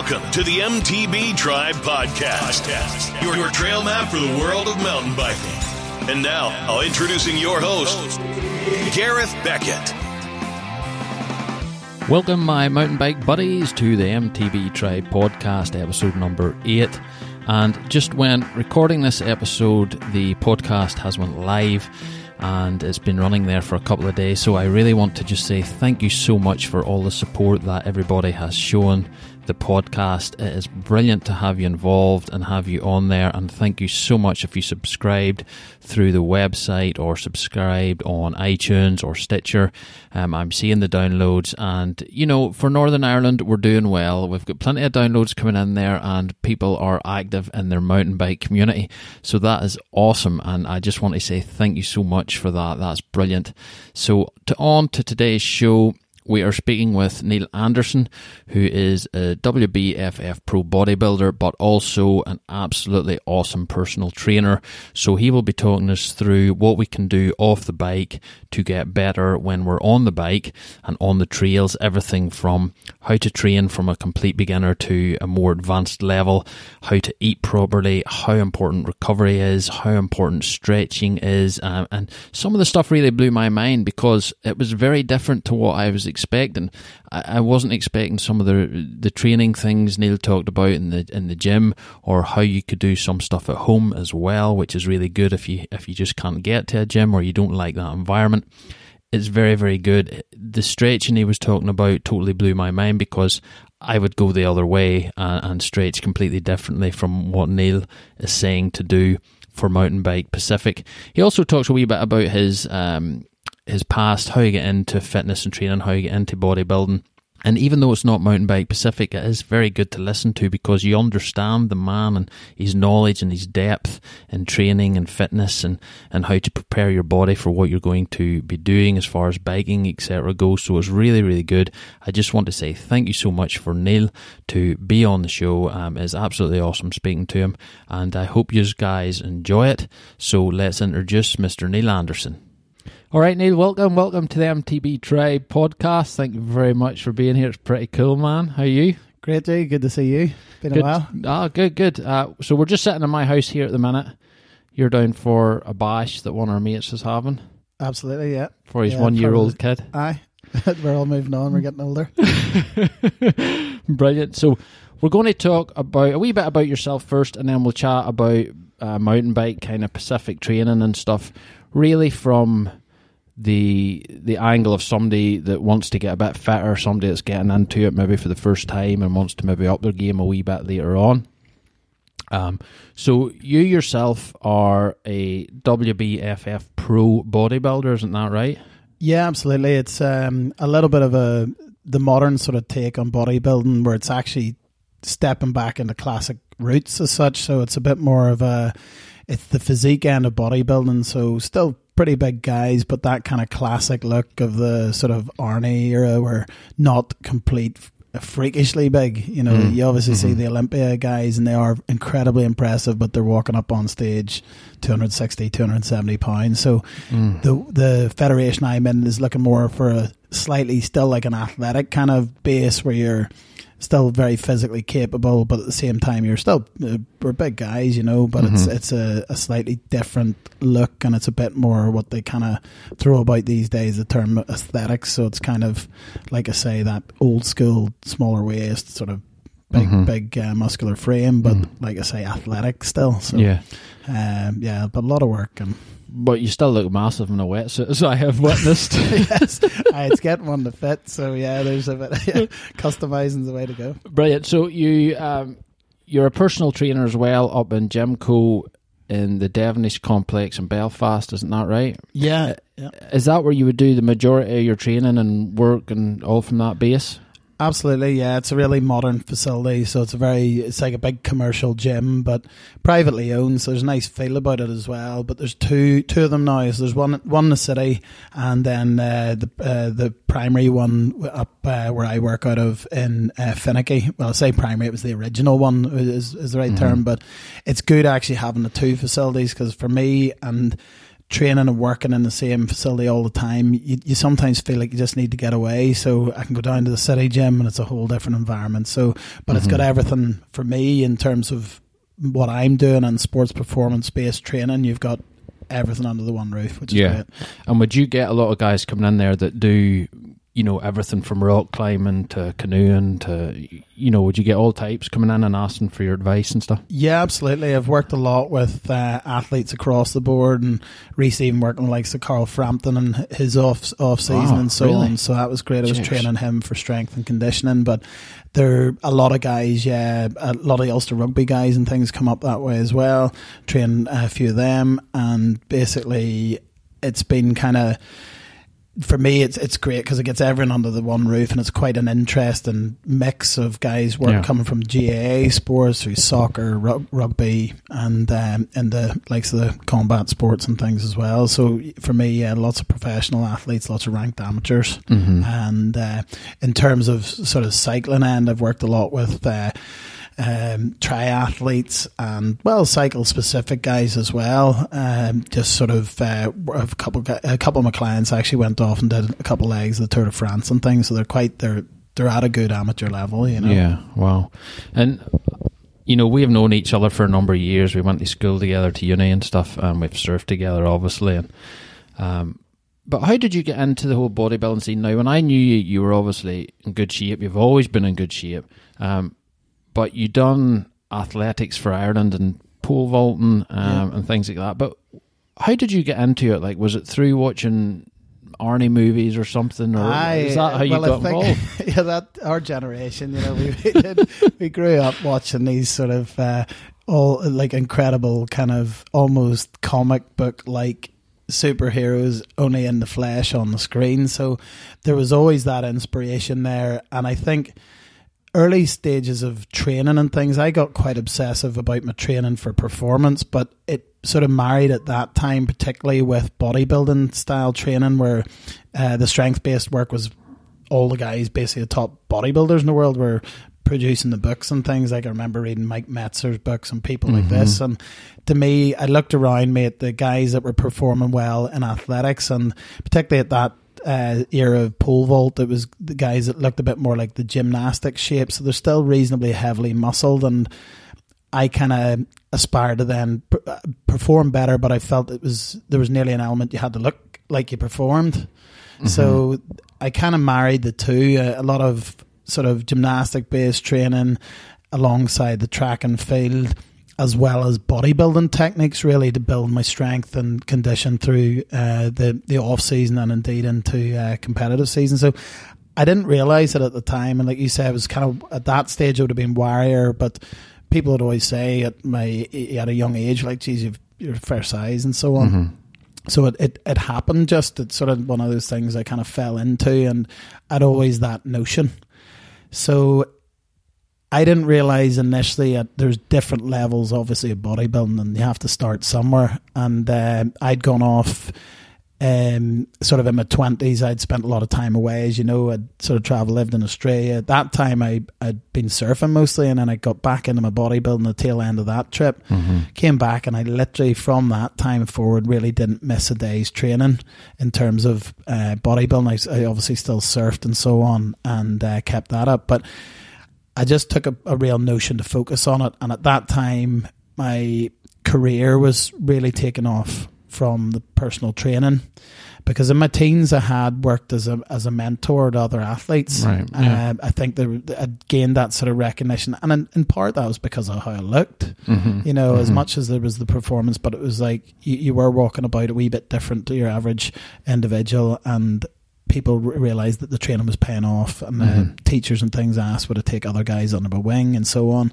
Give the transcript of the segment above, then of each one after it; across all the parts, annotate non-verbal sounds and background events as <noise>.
Welcome to the MTB Tribe Podcast, your, your trail map for the world of mountain biking. And now, I'll introducing your host, Gareth Beckett. Welcome, my mountain bike buddies, to the MTB Tribe Podcast, episode number eight. And just when recording this episode, the podcast has went live and it's been running there for a couple of days. So I really want to just say thank you so much for all the support that everybody has shown the podcast. It is brilliant to have you involved and have you on there. And thank you so much if you subscribed through the website or subscribed on iTunes or Stitcher. Um, I'm seeing the downloads, and you know, for Northern Ireland, we're doing well. We've got plenty of downloads coming in there, and people are active in their mountain bike community. So that is awesome, and I just want to say thank you so much for that. That's brilliant. So, to on to today's show we are speaking with Neil Anderson, who is a WBFF pro bodybuilder, but also an absolutely awesome personal trainer. So he will be talking us through what we can do off the bike to get better when we're on the bike and on the trails. Everything from how to train from a complete beginner to a more advanced level, how to eat properly, how important recovery is, how important stretching is, um, and some of the stuff really blew my mind because it was very different to what I was expecting. I, I wasn't expecting some of the the training things Neil talked about in the in the gym, or how you could do some stuff at home as well, which is really good if you if you just can't get to a gym or you don't like that environment. It's very very good. The stretching he was talking about totally blew my mind because I would go the other way and, and stretch completely differently from what Neil is saying to do for mountain bike specific. He also talks a wee bit about his um, his past, how you get into fitness and training, how you get into bodybuilding. And even though it's not mountain bike specific, it is very good to listen to because you understand the man and his knowledge and his depth in training and fitness and, and how to prepare your body for what you're going to be doing as far as biking, etc. goes. So it's really, really good. I just want to say thank you so much for Neil to be on the show. Um, it's absolutely awesome speaking to him. And I hope you guys enjoy it. So let's introduce Mr. Neil Anderson. All right, Neil, welcome, welcome to the MTB Tribe podcast. Thank you very much for being here. It's pretty cool, man. How are you? Great, Jay. Good to see you. Been good. a while. Ah, good, good. Uh, so we're just sitting in my house here at the minute. You're down for a bash that one of our mates is having. Absolutely, yeah. For his yeah, one-year-old kid. Aye. <laughs> we're all moving on. We're getting older. <laughs> Brilliant. So we're going to talk about a wee bit about yourself first, and then we'll chat about uh, mountain bike kind of specific training and stuff. Really, from the the angle of somebody that wants to get a bit fitter, somebody that's getting into it maybe for the first time and wants to maybe up their game a wee bit later on. Um, so you yourself are a WBFF pro bodybuilder, isn't that right? Yeah, absolutely. It's um, a little bit of a the modern sort of take on bodybuilding, where it's actually stepping back into classic roots as such. So it's a bit more of a it's the physique end of bodybuilding. So still pretty big guys, but that kind of classic look of the sort of Arnie era, where not complete freakishly big. You know, mm. you obviously mm-hmm. see the Olympia guys, and they are incredibly impressive, but they're walking up on stage 260, 270 pounds. So mm. the the federation I'm in is looking more for a slightly still like an athletic kind of base where you're still very physically capable, but at the same time, you're still uh, we're big guys, you know. But mm-hmm. it's it's a, a, slightly different look, and it's a bit more what they kind of throw about these days, the term aesthetics. So it's kind of like I say that old school, smaller waist, sort of big mm-hmm. big uh, muscular frame, but mm. like I say, athletic still. So yeah, um, yeah, but a lot of work and but you still look massive in a wetsuit, <laughs> as I have witnessed. <laughs> yes, <laughs> I it's getting one to fit. So yeah, there's a bit yeah, customizing the way to go. Brilliant. So you um, you're a personal trainer as well up in Gymco in the Devenish complex in Belfast, isn't that right? Yeah, yeah. Is that where you would do the majority of your training and work and all from that base? Absolutely, yeah. It's a really modern facility, so it's a very it's like a big commercial gym, but privately owned. So there's a nice feel about it as well. But there's two two of them now. So there's one one in the city, and then uh, the uh, the primary one up uh, where I work out of in uh, Finaghy. Well, I say primary, it was the original one is is the right mm-hmm. term, but it's good actually having the two facilities because for me and training and working in the same facility all the time, you, you sometimes feel like you just need to get away. So I can go down to the city gym and it's a whole different environment. So, but mm-hmm. it's got mm-hmm. everything for me in terms of what I'm doing and sports performance based training. You've got everything under the one roof, which is yeah. great. And would you get a lot of guys coming in there that do you know everything from rock climbing to canoeing to you know would you get all types coming in and asking for your advice and stuff? Yeah absolutely. I've worked a lot with uh, athletes across the board and Reese even working likes of Carl Frampton and his off off season oh, and so really? on so that was great. I was training him for strength and conditioning but there are a lot of guys yeah a lot of Ulster rugby guys and things come up that way as well. Train a few of them and basically it's been kind of for me, it's it's great because it gets everyone under the one roof, and it's quite an interesting mix of guys work yeah. coming from GAA sports through soccer, rugby, and um, and the likes of the combat sports and things as well. So for me, yeah, lots of professional athletes, lots of ranked amateurs, mm-hmm. and uh, in terms of sort of cycling end, I've worked a lot with. Uh, um, triathletes and well, cycle specific guys as well. Um, just sort of uh, a couple a couple of my clients actually went off and did a couple of legs of the Tour de France and things. So they're quite they're they're at a good amateur level, you know. Yeah, wow. And you know, we have known each other for a number of years. We went to school together, to uni and stuff, and we've surfed together, obviously. And um, but how did you get into the whole bodybuilding scene? Now, when I knew you, you were obviously in good shape. You've always been in good shape. Um, but you done athletics for Ireland and pole vaulting um, yeah. and things like that. But how did you get into it? Like, was it through watching Arnie movies or something, or I, is that how you got think, involved? <laughs> Yeah, that our generation, you know, we we, did, we grew up watching these sort of uh, all like incredible kind of almost comic book like superheroes only in the flesh on the screen. So there was always that inspiration there, and I think early stages of training and things, I got quite obsessive about my training for performance, but it sort of married at that time, particularly with bodybuilding style training, where uh, the strength based work was all the guys, basically the top bodybuilders in the world, were producing the books and things. Like I remember reading Mike Mentzer's books and people mm-hmm. like this. And to me, I looked around me at the guys that were performing well in athletics, and particularly at that uh, era of pole vault, it was the guys that looked a bit more like the gymnastic shape. So they're still reasonably heavily muscled, and I kind of aspired to then uh, perform better. But I felt it was there was nearly an element you had to look like you performed. Mm-hmm. So I kind of married the two. Uh, a lot of sort of gymnastic based training alongside the track and field as well as bodybuilding techniques, really to build my strength and condition through uh, the the off season and indeed into uh, competitive season. So I didn't realize it at the time, and like you said, it was kind of at that stage I would have been warrior, but people would always say at my at a young age, like, "Geez, you've your fair size" and so on. Mm-hmm. So it, it, it happened just it's sort of one of those things I kind of fell into, and I'd always that notion. So I didn't realize initially that there's different levels, obviously, of bodybuilding, and you have to start somewhere. And uh, I'd gone off um, sort of in my 20s. I'd spent a lot of time away, as you know. I'd sort of traveled, lived in Australia. At that time, I, I'd been surfing mostly, and then I got back into my bodybuilding the tail end of that trip. Mm-hmm. Came back, and I literally, from that time forward, really didn't miss a day's training in terms of uh, bodybuilding. I, I, obviously still surfed and so on, and uh, kept that up. But I just took a, a real notion to focus on it. And at that time, my career was really taken off from the personal training because in my teens I had worked as a as a mentor to other athletes. Right, yeah. uh, I think that I gained that sort of recognition, and in, in, part that was because of how I looked. Mm-hmm, you know, mm-hmm. as much as there was the performance, but it was like you, you, were walking about a wee bit different to your average individual, and people realized that the training was paying off, and mm-hmm. teachers and things asked would I take other guys under my wing and so on.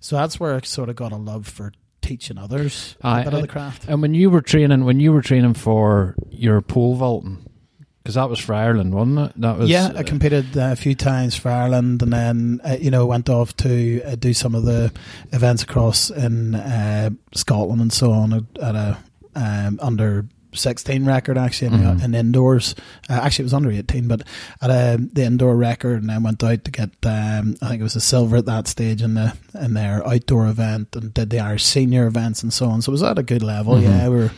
So that's where I sort of got a love for teaching others uh, of the craft. And when you were training, when you were training for your pole vaulting, because that was for Ireland, wasn't it? That was yeah. I competed uh, a few times for Ireland, and then uh, you know went off to uh, do some of the events across in uh, Scotland and so on at a um, under 16 record actually in, Mhm. in indoors. Uh, actually, it was under 18, but at uh, the indoor record, and then went out to get um, I think it was a silver at that stage in the in their outdoor event, and did the Irish senior events and so on. So it was at a good level. Mhm. Yeah, we were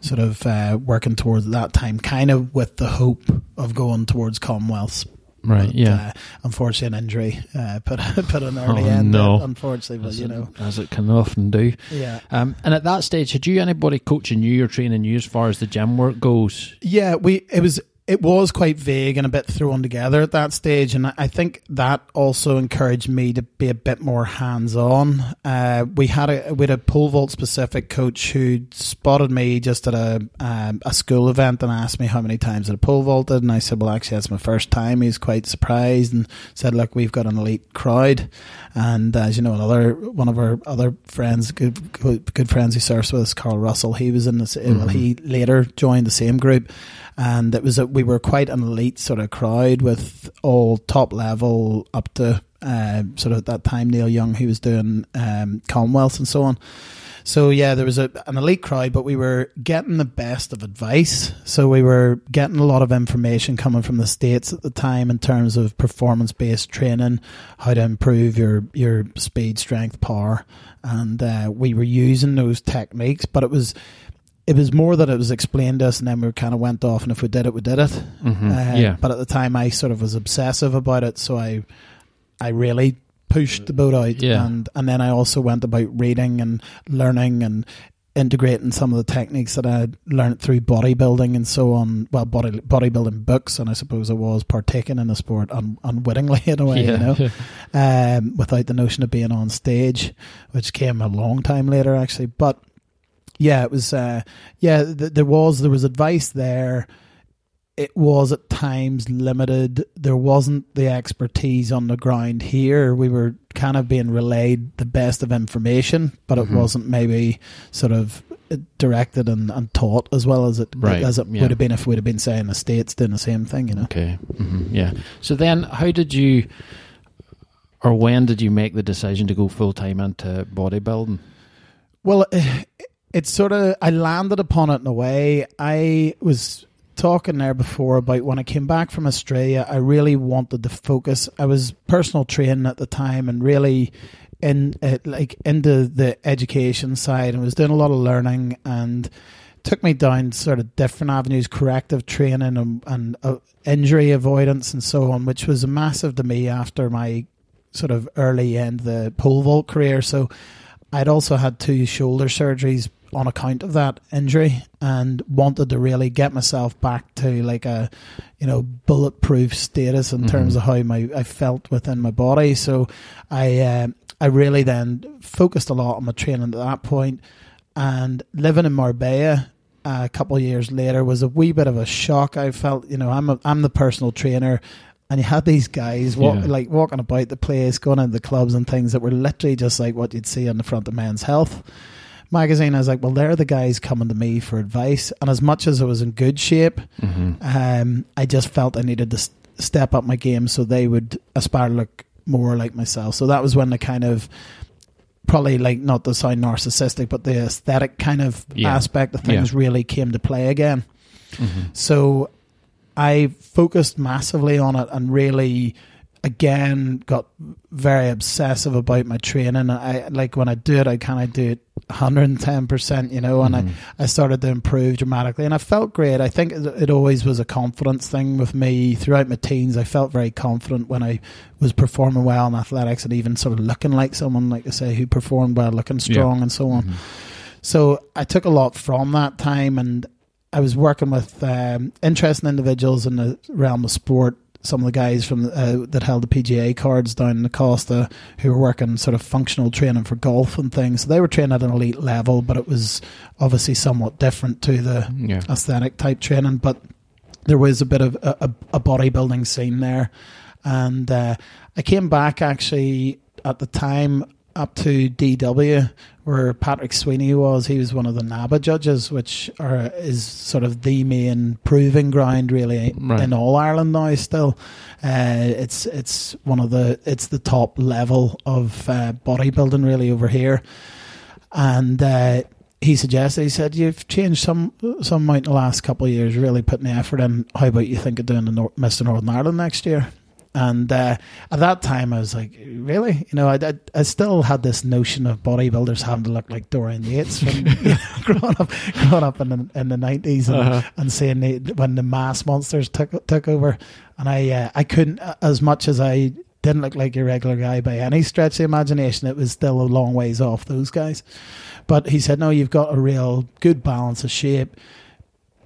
sort of uh, working towards that time, kind of with the hope of going towards Commonwealths. Right. But, Yeah. Uh, unfortunately, an injury uh, <laughs> put put an early Oh, end. no. Unfortunately, but as, you it, know, as it can often do. yeah. Um, and at that stage, had you anybody coaching you or training you as far as the gym work goes? Yeah, we it was it was quite vague and a bit thrown together at that stage, and I- think that also encouraged me to be a bit more hands on. Uh, we had a we had a pole vault specific coach who spotted me just at a um, a school event and asked me how many times I pole vaulted, and I said, well, actually, that's my first time. He was quite surprised and said, look, we've got an elite crowd, and as you know, another one of our other friends, good good, good friends who surfs with us, Carl Russell, he was in this. Well, he later joined the same group and it was a, we were quite an elite sort of crowd with all top level up to uh, sort of at that time Neil Young who was doing um, Commonwealth and so on. So yeah, there was a, an elite crowd, but we were getting the best of advice. So we were getting a lot of information coming from the states at the time in terms of performance based training, how to improve your your speed, strength, power, and uh, we were using those techniques. But it was it was more that it was explained to us, and then we kind of went off, and if we did it, we did it. Mm-hmm. Uh, yeah. But at the time, I sort of was obsessive about it, so I, I really pushed the boat out, Yeah. and and then I also went about reading and learning and integrating some of the techniques that I learned through bodybuilding and so on. Well, body bodybuilding books, and I suppose I was partaking in the sport un, unwittingly <laughs> in a way, yeah. you know <laughs> um, without the notion of being on stage, which came a long time later, actually. But yeah, it was. Uh, yeah, th- there was there was advice there. It was at times limited. There wasn't the expertise on the ground here. We were kind of being relayed the best of information, but it Mhm. wasn't maybe sort of directed and, and taught as well as it Right, as it yeah. would have been if we'd have been say in the states doing the same thing. You know. Okay. hmm Yeah. So then, how did you, or when did you make the decision to go full time into bodybuilding? Well, it's sort of I landed upon it in a way. I was talking there before about when I came back from Australia. I really wanted to focus. I was personal training at the time and really in uh, like into the education side and was doing a lot of learning and took me down sort of different avenues, corrective training and, and uh, injury avoidance and so on, which was massive to me after my sort of early end the pole vault career. So I'd also had two shoulder surgeries on account of that injury and wanted to really get myself back to like a you know bulletproof status in terms Mhm. of how my I felt within my body. So I uh, I really then focused a lot on my training at that point. And living in Marbella a couple of years later was a wee bit of a shock I felt. You know I'm a, I'm the personal trainer. And you had these guys walk, Yeah. like walking about the place, going into the clubs and things that were literally just like what you'd see on the front of Men's Health magazine. I was like, well, they're the guys coming to me for advice. And as much as I was in good shape, Mm-hmm. um, I just felt I needed to step up my game so they would aspire to look more like myself. So that was when the kind of probably like not to sound narcissistic, but the aesthetic kind of Yeah. aspect of things really came to play again. hmm So I focused massively on it and really again got very obsessive about my training. I like when I do it I kind of do it 110%, you know, and Mhm. I, I started to improve dramatically and I felt great. I think it it always was a confidence thing with me throughout my teens. I felt very confident when I was performing well in athletics and even sort of looking like someone like I say who performed well, looking strong and so on. Mhm. So I took a lot from that time, and I was working with um, interesting individuals in the realm of sport. Some of the guys from uh, that held the PGA cards down in the Costa who were working sort of functional training for golf and things. So they were training at an elite level, but it was obviously somewhat different to the Yeah. aesthetic type training. But there was a bit of a, a, a bodybuilding scene there, and uh, I came back actually at the time up to DW where Patrick Sweeney was. He was one of the NABBA judges, which are is sort of the main proving ground really Right. in all Ireland now. Still, uh, it's it's one of the it's the top level of uh, bodybuilding really over here, and. Uh, he suggested, he said, You've changed some some amount in the last couple of years, really putting the effort in. How about you think of doing the Nor- Mr. Northern Ireland next year? And uh, at that time, I was like, really? You know, I, I, I, still had this notion of bodybuilders having to look like Dorian Yates from <laughs> you know, growing up, growing up in the in the nineties, and, uh-huh. and seeing the, when the mass monsters took took over, and I uh, I couldn't as much as I didn't look like your regular guy by any stretch of the imagination. It was still a long ways off those guys, but he said, no, you've got a real good balance of shape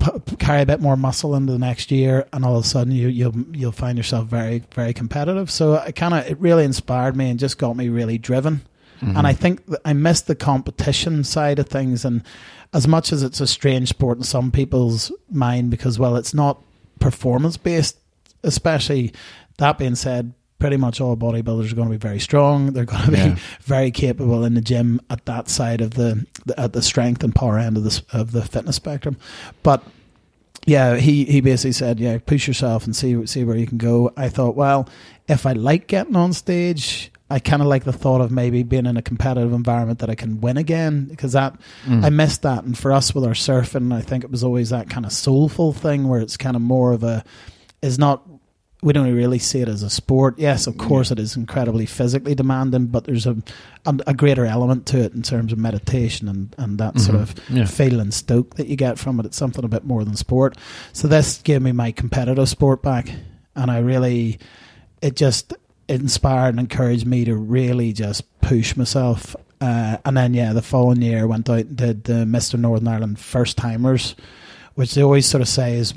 p- carry a bit more muscle into the next year, and all of a sudden you, you'll you'll find yourself very very competitive. So it kind of it really inspired me and just got me really driven. Mm-hmm. And I think I missed the competition side of things. And as much as it's a strange sport in some people's mind, because well, it's not performance based, especially. That being said, pretty much all bodybuilders are going to be very strong. They're going to be yeah. <laughs> very capable in the gym at that side of the, the, at the strength and power end of the of the fitness spectrum. But yeah, he he basically said, yeah, push yourself and see see where you can go. I thought, well, if I like getting on stage. I kind of like the thought of maybe being in a competitive environment that I can win again because that mm. I missed that. And for us with our surfing, I think it was always that kind of soulful thing where it's kind of more of a is not we don't really see it as a sport. Yes, of course, yeah. it is incredibly physically demanding, but there's a, a, a greater element to it in terms of meditation and, and that mm-hmm. sort of yeah. feel and stoke that you get from it. It's something a bit more than sport. So this gave me my competitive sport back, and I really, it just inspired and encouraged me to really just push myself. Uh, and then yeah, the following year went out and did the Mister Northern Ireland first timers, which they always sort of say is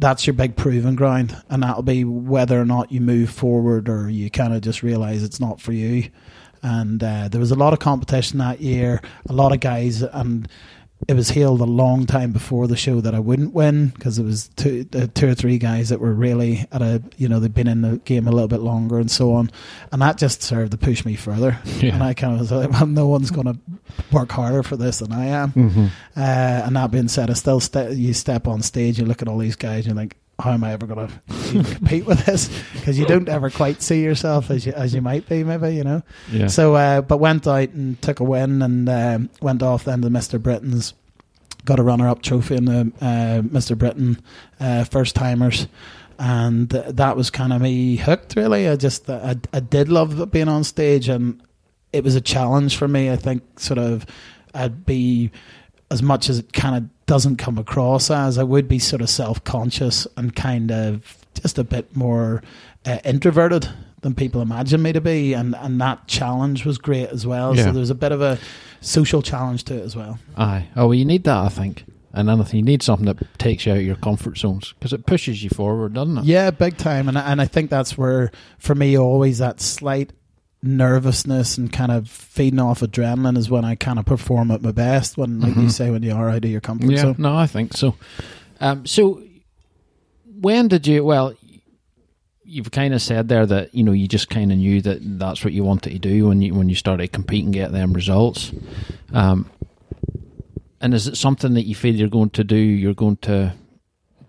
that's your big proving ground, and that'll be whether or not you move forward or you kind of just realize it's not for you. And uh, there was a lot of competition that year, a lot of guys, and it was hailed a long time before the show that I wouldn't win because it was two, uh, two or three guys that were really at a you know they'd been in the game a little bit longer and so on, and that just served to push me further. Yeah. And I kind of was like, well, no one's going to work harder for this than I am. Mm-hmm. Uh, and that being said, I still ste- you step on stage, you look at all these guys, you're like, how am I ever going <laughs> to compete with this? Because you don't ever quite see yourself as you as you might be, maybe you know. Yeah. So, uh, but went out and took a win and uh, went off then to Mister Britain's. Got a runner-up trophy in the uh, Mister Britain uh, first timers, and that was kind of me hooked. Really, I just I, I did love being on stage, and it was a challenge for me. I think sort of I'd be as much as it kind of doesn't come across as. I would be sort of self conscious and kind of just a bit more uh, introverted than people imagine me to be, and and that challenge was great as well. Yeah. So there's a bit of a social challenge to it as well. Aye. Oh, well, you need that, I think. And anything you need something that takes you out of your comfort zones because it pushes you forward, doesn't it? Yeah, big time. And and I think that's where for me always that slight nervousness and kind of feeding off adrenaline is when I kind of perform at my best. When, like mm-hmm. you say, when you are out of your comfort yeah, zone. No, I think so. Um, so, when did you? Well, you've kind of said there that you know you just kind of knew that that's what you wanted to do when you when you started competing, get them results. Um, and is it something that you feel you're going to do? You're going to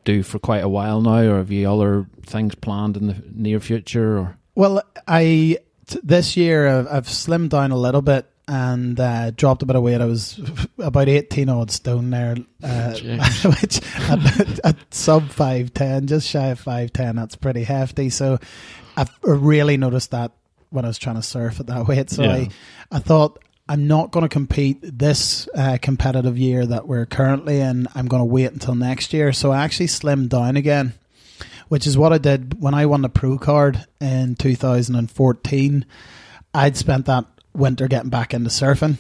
do for quite a while now, or have you other things planned in the near future? Or well, I this year I've, I've, slimmed down a little bit and uh, dropped a bit of weight. I was <laughs> about 18 odd stone there, uh, <laughs> which at, at, sub 5'10, just shy of 5'10, that's pretty hefty. So I've really noticed that when I was trying to surf at that weight. So yeah. I, I thought I'm not going to compete this uh, competitive year that we're currently in. I'm going to wait until next year. So I actually slimmed down again which is what I did when I won the pro card in 2014. I'd spent that winter getting back into surfing.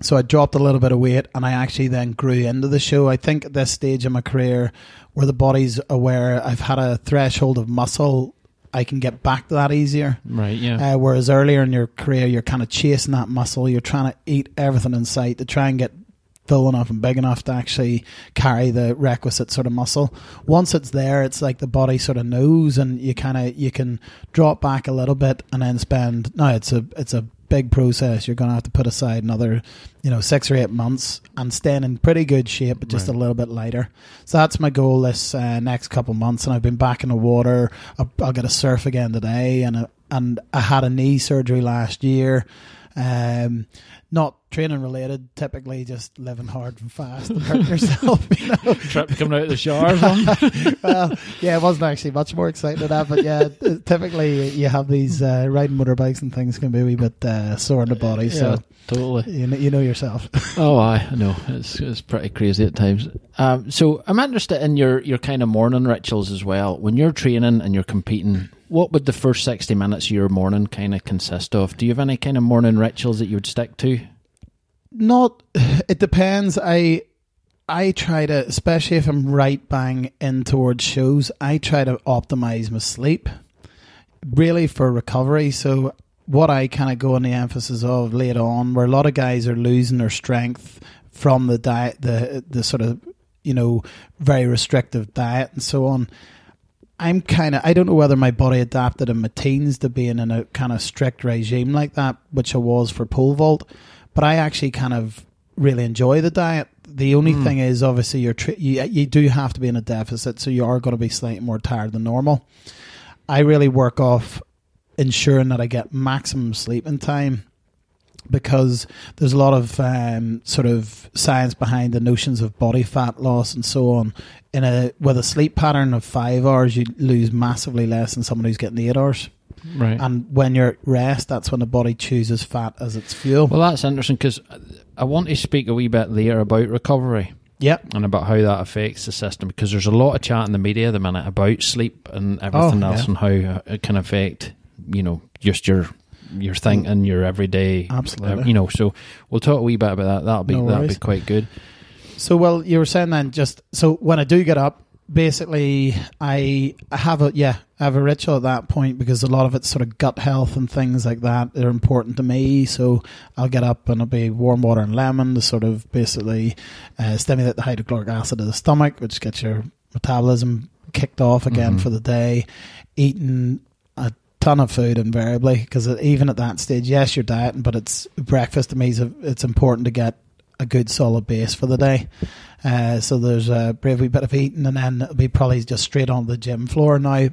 So I dropped a little bit of weight and I actually then grew into the show. I think at this stage of my career where the body's aware I've had a threshold of muscle, I can get back to that easier. Right, yeah. Uh, whereas earlier in your career, you're kind of chasing that muscle. You're trying to eat everything in sight to try and get full enough and big enough to actually carry the requisite sort of muscle. Once it's there, it's like the body sort of knows, and you kind of you can drop back a little bit and then spend. No, it's a it's a big process. You're going to have to put aside another, you know, six or eight months and staying in pretty good shape, but just right. a little bit lighter. So that's my goal this uh, next couple months. And I've been back in the water. I'll, I'll get a surf again today, and a, and I had a knee surgery last year Um, not training related, typically just living hard and fast and hurt yourself. <laughs> You know? Trip coming out of the shower. <laughs> well, yeah, it wasn't actually much more exciting than that, but yeah, typically you have these uh, riding motorbikes and things can be a wee bit uh, sore in the body. yeah, So totally. you know, you know yourself. <laughs> Oh, I know it's it's pretty crazy at times. Um, so I'm interested in your your kind of morning rituals as well. When you're training and you're competing, what would the first sixty minutes of your morning kind of consist of? Do you have any kind of morning rituals that you would stick to? Not. <sighs> It depends. I I try to, especially if I'm right bang in towards shows, I try to optimize my sleep, really for recovery. So what I kind of go on the emphasis of later on, where a lot of guys are losing their strength from the diet, the the sort of you know very restrictive diet and so on. I'm kind of I don't know whether my body adapted in my teens to being in a kind of strict regime like that, which I was for pole vault, but I actually kind of really enjoy the diet. The only hmm. thing is, obviously, you're tri- you you do have to be in a deficit, so you are going to be slightly more tired than normal. I really work off ensuring that I get maximum sleeping time because there's a lot of um, sort of science behind the notions of body fat loss and so on. In a with a sleep pattern of five hours, you lose massively less than someone who's getting eight hours. Right. And when you're at rest, that's when the body chooses fat as its fuel. well, that's interesting because I want to speak a wee bit later about recovery. Yep. and about how that affects the system because there's a lot of chat in the media at the minute about sleep and everything Oh, else yeah. and how it can affect you know just your your thing thinking your everyday Absolutely. uh, you know so we'll talk a wee bit about that that'll be No that'll be quite good So, well, you were saying then just so when I do get up, basically I have a yeah I have a ritual at that point because a lot of it's sort of gut health and things like that are important to me. So I'll get up and it'll be warm water and lemon to sort of basically uh, stimulate the hydrochloric acid of the stomach, which gets your metabolism kicked off again Mhm. for the day. Eating of food invariably because even at that stage, yes, you're dieting, but it's breakfast to me it's important to get a good solid base for the day. Uh, so there's a brave wee bit of eating, and then it'll be probably just straight on the gym floor. Now,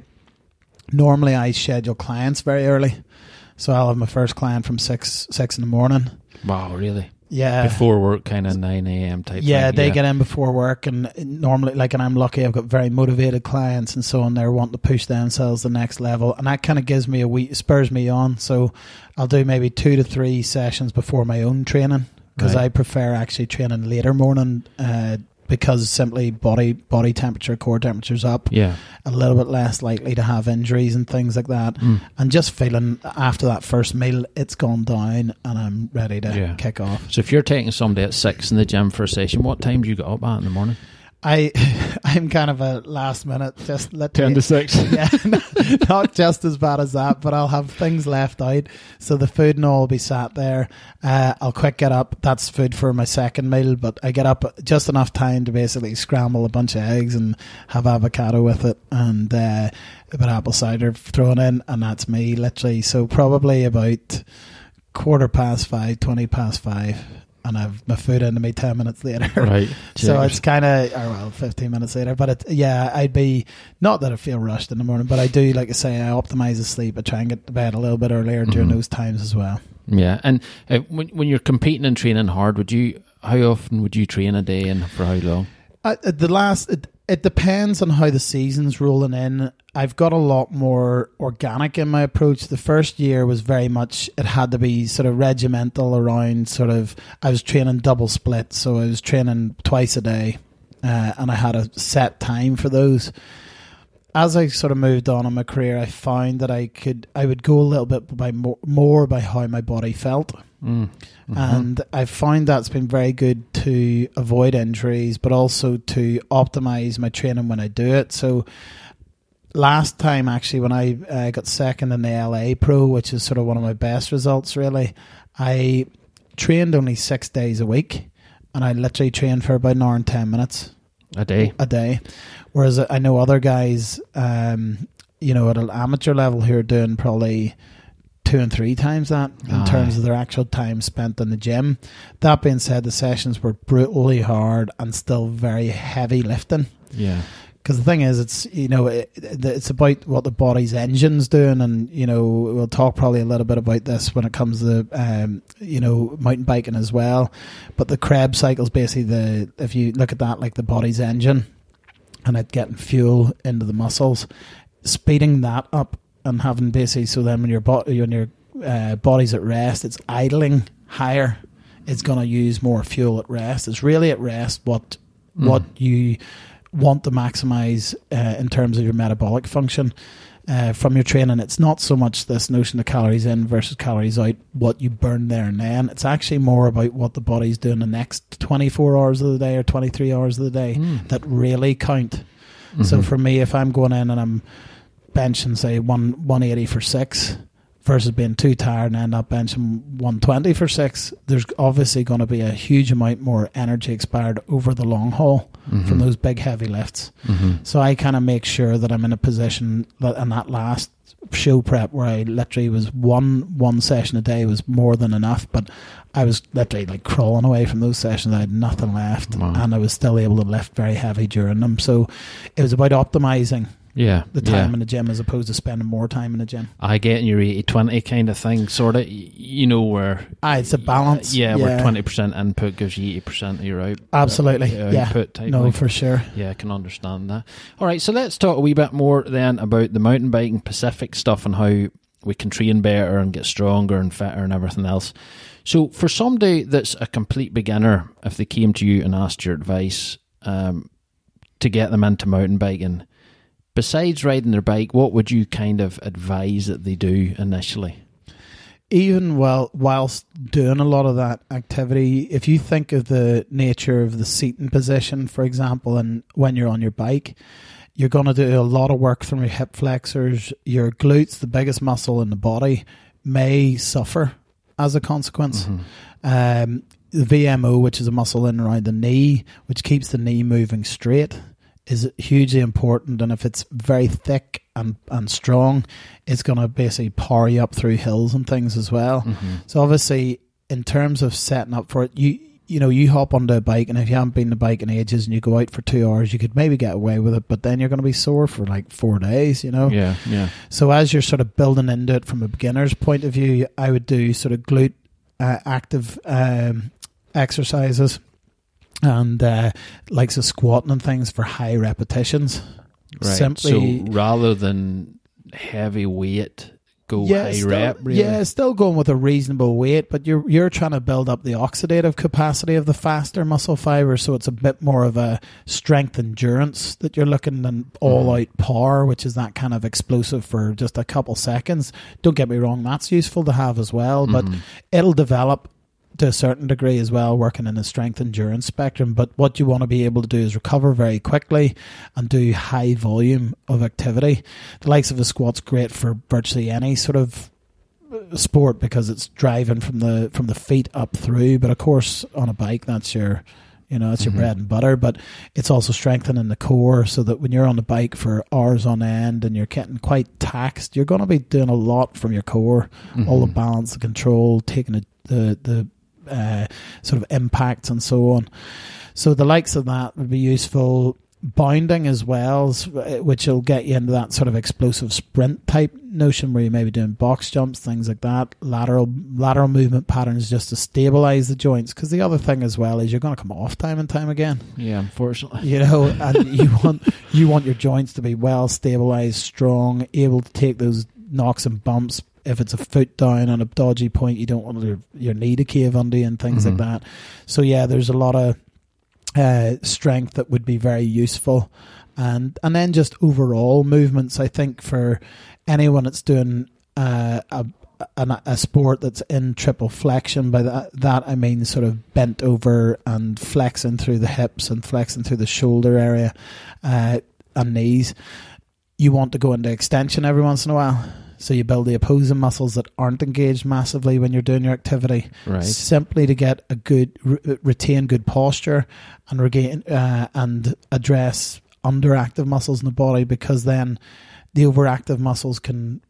normally I schedule clients very early, so I'll have my first client from six six in the morning. wow really Yeah, before work kind of 9am type yeah, thing. they get in before work, and normally, like, and I'm lucky. I've got very motivated clients, and so on. They're wanting to push themselves the next level, and that kind of gives me a week, spurs me on. So I'll do maybe two to three sessions before my own training because Right. I prefer actually training later morning. Uh, because simply body body temperature, core temperature's up, yeah a little bit less likely to have injuries and things like that. Mm. And just feeling after that first meal, it's gone down, and I'm ready to Yeah. kick off. so if you're taking somebody at 6 in the gym for a session what time do you get up at in the morning I <laughs> I'm kind of a last minute, just let ten to 6 <laughs> yeah, <laughs> not just as bad as that, but I'll have things left out. So the food and all will be sat there. Uh, I'll quick get up. That's food for my second meal, but I get up just enough time to basically scramble a bunch of eggs and have avocado with it and uh, a bit of apple cider thrown in, and that's me literally. So probably about quarter past five, twenty past five. And I've my food into me ten minutes later. <laughs> right So it's kind of, or well, 15 minutes later. But it, yeah, I'd be, not that I feel rushed in the morning, but I do, like I say, I optimize the sleep. I try and get to bed a little bit earlier during Mhm. those times as well. Yeah, and uh, when when you're competing and training hard, would you? How often would you train a day, and for how long? Uh, uh, the last, it, it depends on how the season's rolling in. I've got a lot more organic in my approach. The first year was very much, it had to be sort of regimental around sort of, I was training double split. So I was training twice a day uh, and I had a set time for those. As I sort of moved on in my career, I found that I could, I would go a little bit by more, more by how my body felt Mm. Mhm. and I find that's been very good to avoid injuries, but also to optimize my training when I do it. So last time, actually, when I uh, got second in the LA Pro, which is sort of one of my best results, really, I trained only six days a week, and I literally trained for about an hour and ten minutes a day. a day. Whereas I know other guys, um, you know, at an amateur level who are doing probably two and three times that in Aye. terms of their actual time spent in the gym. That being said, the sessions were brutally hard and still very heavy lifting. Yeah, because the thing is, it's you know it, it's about what the body's engine's doing, and you know we'll talk probably a little bit about this when it comes to um, you know mountain biking as well. But the Krebs cycle is basically the if you look at that like the body's engine, and it getting fuel into the muscles, speeding that up and having basically so then when your body when your uh, body's at rest, it's idling higher. It's going to use more fuel at rest. It's really at rest what Mm. what you want to maximize uh, in terms of your metabolic function uh, from your training. It's not so much this notion of calories in versus calories out, what you burn there and then. It's actually more about what the body's doing the next 24 hours of the day or 23 hours of the day Mm. that really count. So Mhm. for me, if I'm going in and I'm benching, say, one 180 for six versus being too tired and end up benching 120 for six, there's obviously going to be a huge amount more energy expired over the long haul Mhm. from those big heavy lifts. Mhm. So I kind of make sure that I'm in a position that in that last show prep where I literally was one one session a day was more than enough, but I was literally like crawling away from those sessions. I had nothing left, Wow. and I was still able to lift very heavy during them. So it was about optimizing yeah, the yeah. time in the gym as opposed to spending more time in the gym. I get in your 80-20 kind of thing, sort of. You know where Ah, it's a balance. Yeah, where twenty percent input gives you eighty percent of your out. Absolutely. yeah. output type. No, thing. for sure. Yeah, I can understand that. All right, so let's talk a wee bit more then about the mountain biking specific stuff and how we can train better and get stronger and fitter and everything else. So, for somebody that's a complete beginner, if they came to you and asked your advice um, to get them into mountain biking, besides riding their bike, what would you kind of advise that they do initially? even while whilst doing a lot of that activity, if you think of the nature of the seating position, for example, and when you're on your bike, you're going to do a lot of work from your hip flexors, your glutes, the biggest muscle in the body, may suffer as a consequence. Um, the VMO, which is a muscle in around the knee, which keeps the knee moving straight, is hugely important. And if it's very thick and, and strong, it's going to basically power you up through hills and things as well. Mm-hmm. So obviously, in terms of setting up for it, you you know you hop onto a bike, and if you haven't been the bike in ages, and you go out for two hours, you could maybe get away with it, but then you're going to be sore for like four days. You know. Yeah, yeah. So as you're sort of building into it from a beginner's point of view, I would do sort of glute uh, active um, exercises and uh, likes of squatting and things for high repetitions. Right. Simply, so rather than heavy weight, go high still, rep. Really? yeah, still going with a reasonable weight, but you're you're trying to build up the oxidative capacity of the faster muscle fibers, so it's a bit more of a strength endurance that you're looking than all Mhm. out power, which is that kind of explosive for just a couple seconds. Don't get me wrong, that's useful to have as well, but Mhm. it'll develop to a certain degree as well, working in the strength endurance spectrum. But what you want to be able to do is recover very quickly and do high volume of activity. The likes of a squat's great for virtually any sort of uh, sport because it's driving from the from the feet up through. But of course, on a bike, that's your you know, that's Mhm. your bread and butter, but it's also strengthening the core so that when you're on the bike for hours on end and you're getting quite taxed, you're going to be doing a lot from your core all the Mhm. balance, the control, taking the the, the uh, sort of impact and so on. So the likes of that would be useful. Bounding as well, which will get you into that sort of explosive sprint type notion where you may be doing box jumps, things like that. Lateral lateral movement patterns just to stabilize the joints. Because the other thing as well is you're going to come off time and time again Yeah, unfortunately. you know, and <laughs> you want you want your joints to be well stabilized, strong, able to take those knocks and bumps. If it's a foot down on a dodgy point, you don't want your, your knee to cave under you and things Mhm. like that. So yeah, there's a lot of uh, strength that would be very useful, and and then just overall movements. I think for anyone that's doing uh, a a, a sport that's in triple flexion. By that, that I mean sort of bent over and flexing through the hips and flexing through the shoulder area uh, and knees. You want to go into extension every once in a while. So you build the opposing muscles that aren't engaged massively when you're doing your activity, Right. simply to get a good re- retain good posture and regain uh, and address underactive muscles in the body because then the overactive muscles can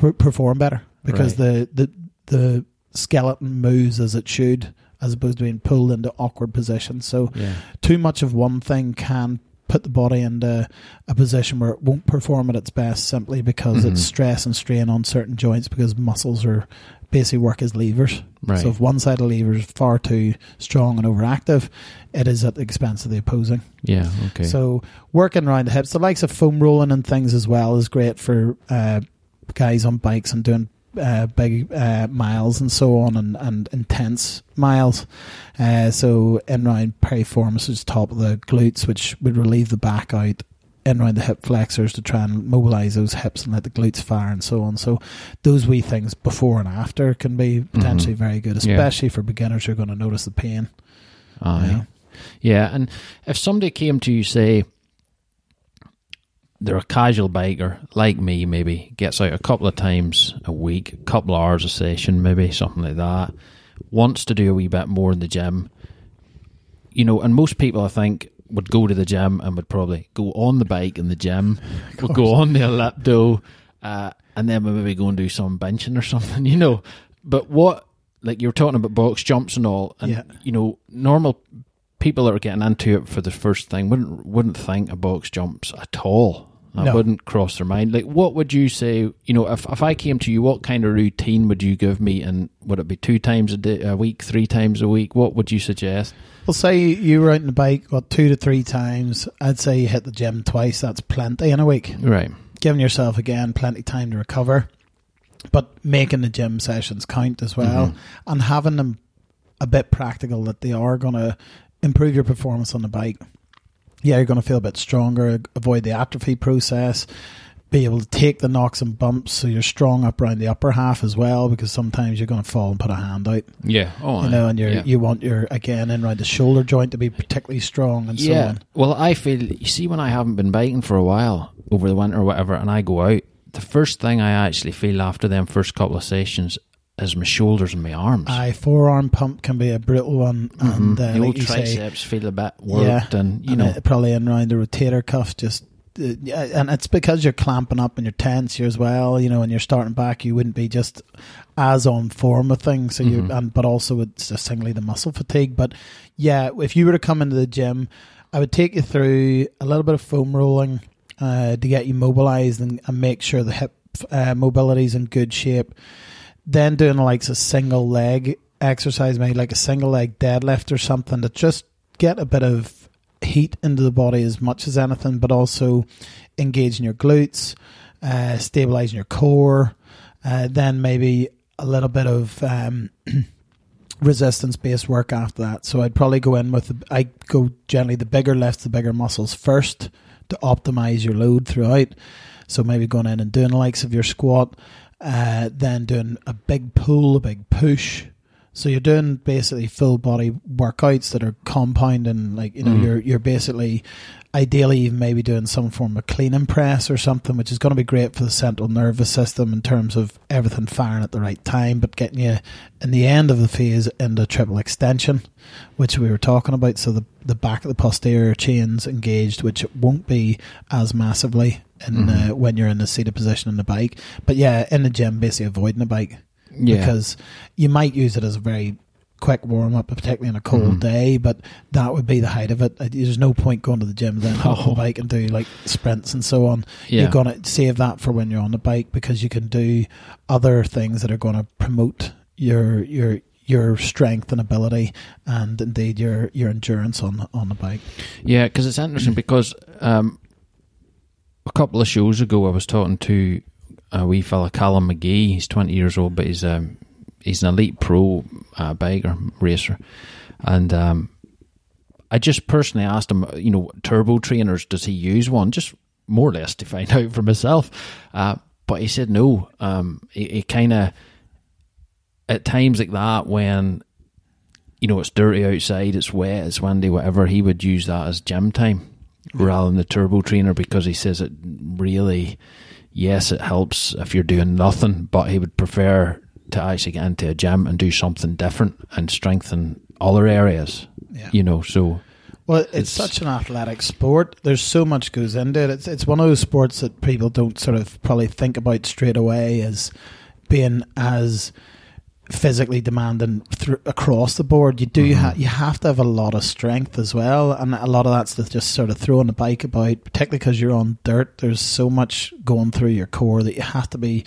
p- perform better because the, the the skeleton moves as it should as opposed to being pulled into awkward positions. So Yeah. too much of one thing can put the body into a position where it won't perform at its best simply because Mhm. it's stress and strain on certain joints because muscles are basically work as levers. Right. So if one side of the lever is far too strong and overactive, it is at the expense of the opposing. yeah. Okay. So working around the hips, the likes of foam rolling and things as well is great for uh, guys on bikes and doing uh, big uh, miles and so on and, and intense miles. Uh, so in round piriformis is top of the glutes, which would relieve the back out. In around the hip flexors to try and mobilize those hips and let the glutes fire and so on. So those wee things before and after can be potentially very good, Yeah. especially for beginners who are going to notice the pain. Aye. Yeah. Yeah, and if somebody came to you, say, they're a casual biker like me, maybe gets out a couple of times a week, a couple of hours a session, maybe something like that, wants to do a wee bit more in the gym, you know, and most people I think would go to the gym and would probably go on the bike in the gym, <laughs> would go on the ellipto, uh, and then maybe go and do some benching or <laughs> something, you know. But what, like you were talking about box jumps and all, and Yeah. you know, normal people that are getting into it for the first thing wouldn't wouldn't think of box jumps at all. That No. wouldn't cross their mind. Like, what would you say? You know, if if I came to you, what kind of routine would you give me? And would it be two times a day, a week, three times a week? What would you suggest? Well, say you were out on the bike, what, two to three times. I'd say you hit the gym twice. That's plenty in a week. Right. Giving yourself, again, plenty time to recover. But making the gym sessions count as well. Mhm. And having them a bit practical that they are going to improve your performance on the bike. Yeah, you're going to feel a bit stronger, avoid the atrophy process, be able to take the knocks and bumps so you're strong up around the upper half as well because sometimes you're going to fall and put a hand out Yeah. Oh, you know, and you're, yeah. you want your again in around the shoulder joint to be particularly strong and so yeah. on. Well, I feel you see when I haven't been biking for a while over the winter or whatever, and I go out, the first thing I actually feel after them first couple of sessions is my shoulders and my arms. Aye, forearm pump can be a brutal one, Mhm. and uh, the like old you say, triceps feel a bit worked, and you and know, it probably in around the rotator cuff just. Uh, and it's because you're clamping up and you're tense here as well, you know, and you're starting back, you wouldn't be just as on form with things. So you, Mhm. and but also it's just singly the muscle fatigue. But yeah, if you were to come into the gym, I would take you through a little bit of foam rolling uh, to get you mobilized and, and make sure the hip uh, mobility is in good shape. Then doing like a single leg exercise, maybe like a single leg deadlift or something to just get a bit of heat into the body as much as anything, but also engaging your glutes, uh, stabilizing your core. Uh, then maybe a little bit of um, <clears throat> resistance based work after that. So I'd probably go in with I go generally the bigger lifts, the bigger muscles first to optimize your load throughout. So maybe going in and doing the likes of your squat, uh, then doing a big pull, a big push. So you're doing basically full body workouts that are compounding, like you know, Mm. you're you're basically ideally even maybe doing some form of clean and press or something, which is going to be great for the central nervous system in terms of everything firing at the right time, but getting you in the end of the phase into triple extension, which we were talking about. So the the back of the posterior chains engaged, which it won't be as massively in Mhm. uh, when you're in the seated position on the bike. But yeah, in the gym, basically avoiding the bike yeah, because you might use it as a very quick warm up, particularly on a cold Mhm. day. But that would be the height of it. Uh, There's no point going to the gym then hop on the bike and do like sprints and so on. yeah. You're gonna save that for when you're on the bike because you can do other things that are going to promote your your your strength and ability and indeed your your endurance on the, on the bike. Yeah, because it's interesting <clears throat> because um, a couple of shows ago I was talking to a wee fella, Callum McGee. He's 20 years old, but he's um, he's an elite pro uh, biker racer, and um, I just personally asked him, you know, turbo trainers, does he use one? Just more or less to find <laughs> out for myself. Uh, but he said no. Um, kind of at times like that when you know it's dirty outside, it's wet, it's windy, whatever. He would use that as gym time rather than the turbo trainer because he says it really, yes, it helps if you're doing nothing, but he would prefer to actually get into a gym and do something different and strengthen other areas. Yeah. You know, so Well, it's, It's- such an athletic sport. There's so much goes into it. It's it's one of those sports that people don't sort of probably think about straight away as being as physically demanding through, across the board. You do Mhm. ha- you have to have a lot of strength as well, and a lot of that's just sort of throwing the bike about, particularly because you're on dirt. There's so much going through your core that you have to be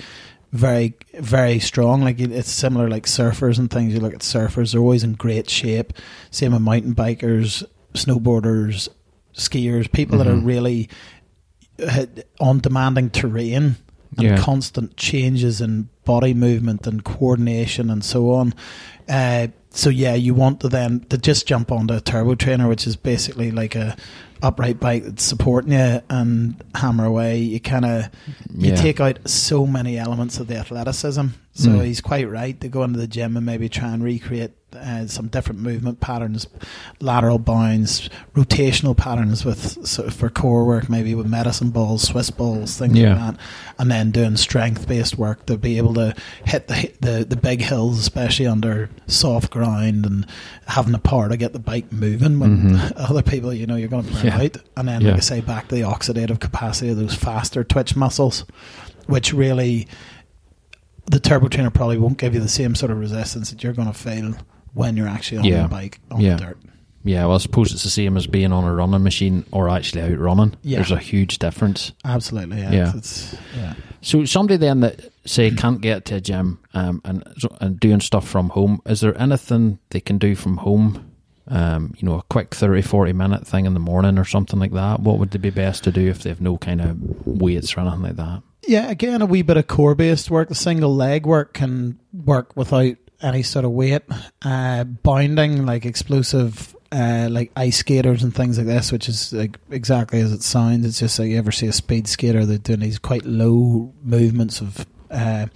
very very strong. Like it's similar like surfers and things. You look at surfers; they're always in great shape. Same with mountain bikers, snowboarders, skiers, people that are Mhm. really uh, on demanding terrain and Yeah. constant changes in body movement and coordination and so on. Uh, so yeah, you want to then to just jump onto a turbo trainer, which is basically like a upright bike that's supporting you and hammer away. You kind of you Yeah. take out so many elements of the athleticism. So Mm. he's quite right to go into the gym and maybe try and recreate uh, some different movement patterns, lateral bounds, rotational patterns with sort of for core work, maybe with medicine balls, Swiss balls, things Yeah. like that, and then doing strength based work to be able to hit the the the big hills, especially under soft ground, and having the power to get the bike moving when Mhm. <laughs> other people, you know, you're going to burn Yeah. out, and then Yeah. like I say, back to the oxidative capacity of those faster twitch muscles, which really the turbo trainer probably won't give you the same sort of resistance that you're going to feel when you're actually on Yeah. the bike on Yeah. the dirt. Yeah, well, I suppose it's the same as being on a running machine or actually out running. Yeah. There's a huge difference. Absolutely, yeah. Yeah. It's, yeah. So somebody then that say can't get to a gym um, and and doing stuff from home, is there anything they can do from home? Um, you know, a quick 30, 40 minute thing in the morning or something like that. What would they be best to do if they have no kind of weights or anything like that? Yeah, again, a wee bit of core based work. The single leg work can work without any sort of weight. Uh, bounding, like explosive, uh, like ice skaters and things like this, which is like exactly as it sounds. It's just like you ever see a speed skater, they're doing these quite low movements of. Uh,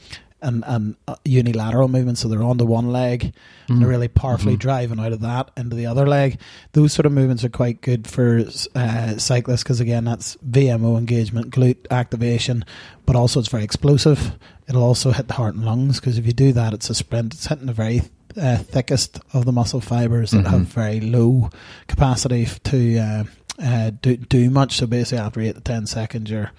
and, unilateral movements, so they're on the one leg and they're really powerfully Mhm. driving out of that into the other leg. Those sort of movements are quite good for uh, cyclists because again, that's VMO engagement, glute activation, but also it's very explosive. It'll also hit the heart and lungs because if you do that, it's a sprint. It's hitting the very uh, thickest of the muscle fibers that Mhm. have very low capacity to uh, uh, do do much. So basically, after eight to ten seconds, you're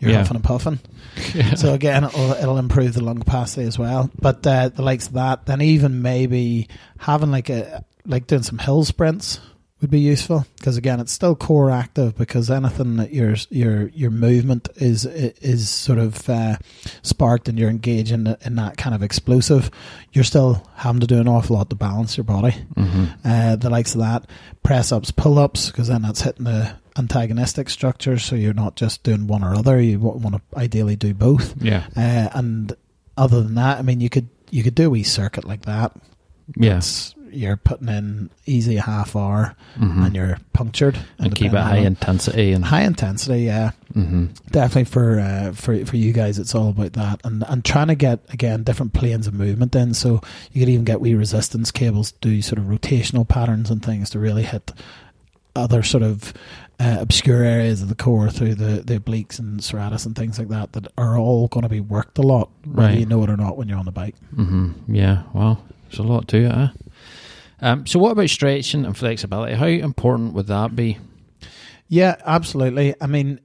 you're Yeah. huffing and puffing. <laughs> So again, it'll, it'll improve the lung capacity as well. But uh, the likes of that, then even maybe having like a like doing some hill sprints would be useful because again, it's still core active because anything that your your your movement is is sort of uh, sparked and you're engaging in that kind of explosive, you're still having to do an awful lot to balance your body. hmm Uh, the likes of that, press ups, pull ups, because then that's hitting the antagonistic structure. So you're not just doing one or other. You want to ideally do both. Yeah, Uh, and other than that, I mean, you could you could do a wee circuit like that. yeah, you're putting in easy half hour, Mhm. and you're punctured, and keep it high intensity and high intensity. Yeah, hmm definitely for uh, for for you guys, it's all about that, and and trying to get again different planes of movement in. So you could even get wee resistance cables, do sort of rotational patterns and things to really hit other sort of uh, obscure areas of the core through the the obliques and serratus and things like that that are all going to be worked a lot, whether Right. you know it or not when you're on the bike. hmm Yeah, well, there's a lot to it. Eh? Um, so, what about stretching and flexibility? How important would that be? Yeah, absolutely. I mean,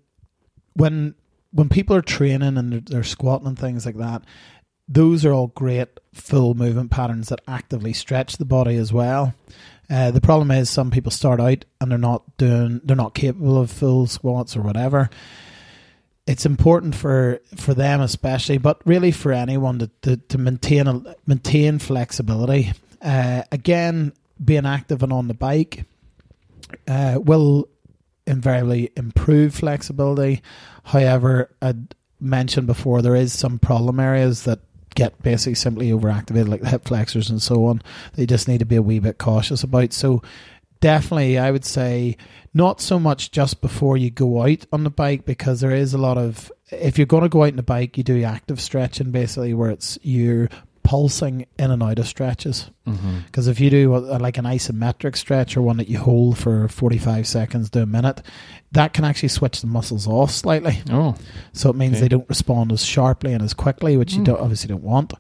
when when people are training and they're, they're squatting and things like that, those are all great full movement patterns that actively stretch the body as well. Uh, the problem is some people start out and they're not doing, they're not capable of full squats or whatever. It's important for for them especially, but really for anyone to to, to maintain a, maintain flexibility. Uh, again, being active and on the bike uh, will invariably improve flexibility. However, I mentioned before there is some problem areas that get basically simply overactivated, like the hip flexors and so on. They just need to be a wee bit cautious about. So, definitely, I would say not so much just before you go out on the bike because there is a lot of if you're going to go out on the bike, you do active stretching basically where it's you're pulsing in and out of stretches. Mm-hmm. Because if you do a, like an isometric stretch or one that you hold for 45 seconds to a minute, that can actually switch the muscles off slightly. Oh, So it means Okay. they don't respond as sharply and as quickly, which you Mm. don't, obviously don't want.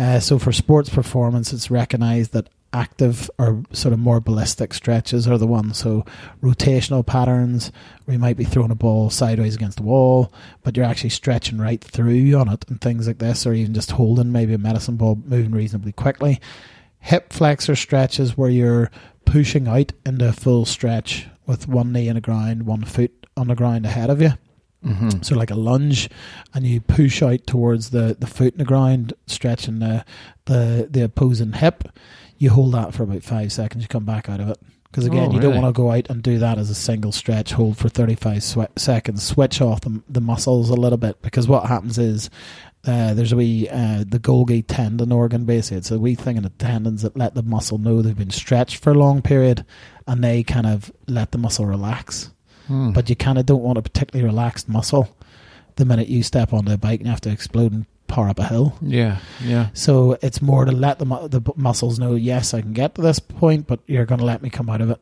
Uh, so for sports performance, it's recognized that active or sort of more ballistic stretches are the ones. So rotational patterns where you might be throwing a ball sideways against the wall, but you're actually stretching right through on it and things like this, or even just holding maybe a medicine ball moving reasonably quickly. Hip flexor stretches where you're pushing out into a full stretch with one knee in the ground, one foot on the ground ahead of you. Mm-hmm. So like a lunge, and you push out towards the, the foot in the ground, stretching the, the the opposing hip. You hold that for about five seconds. You come back out of it because again, Oh, you don't want to go out and do that as a single stretch. Hold for thirty five swe- seconds. Switch off the, the muscles a little bit because what happens is. Uh, there's a wee uh, the Golgi tendon organ basically. It's a wee thing in the tendons that let the muscle know they've been stretched for a long period, and they kind of let the muscle relax Hmm. but you kind of don't want a particularly relaxed muscle the minute you step onto a bike and you have to explode and power up a hill. yeah, yeah. So it's more to let the mu- the muscles know, yes, I can get to this point, but you're going to let me come out of it.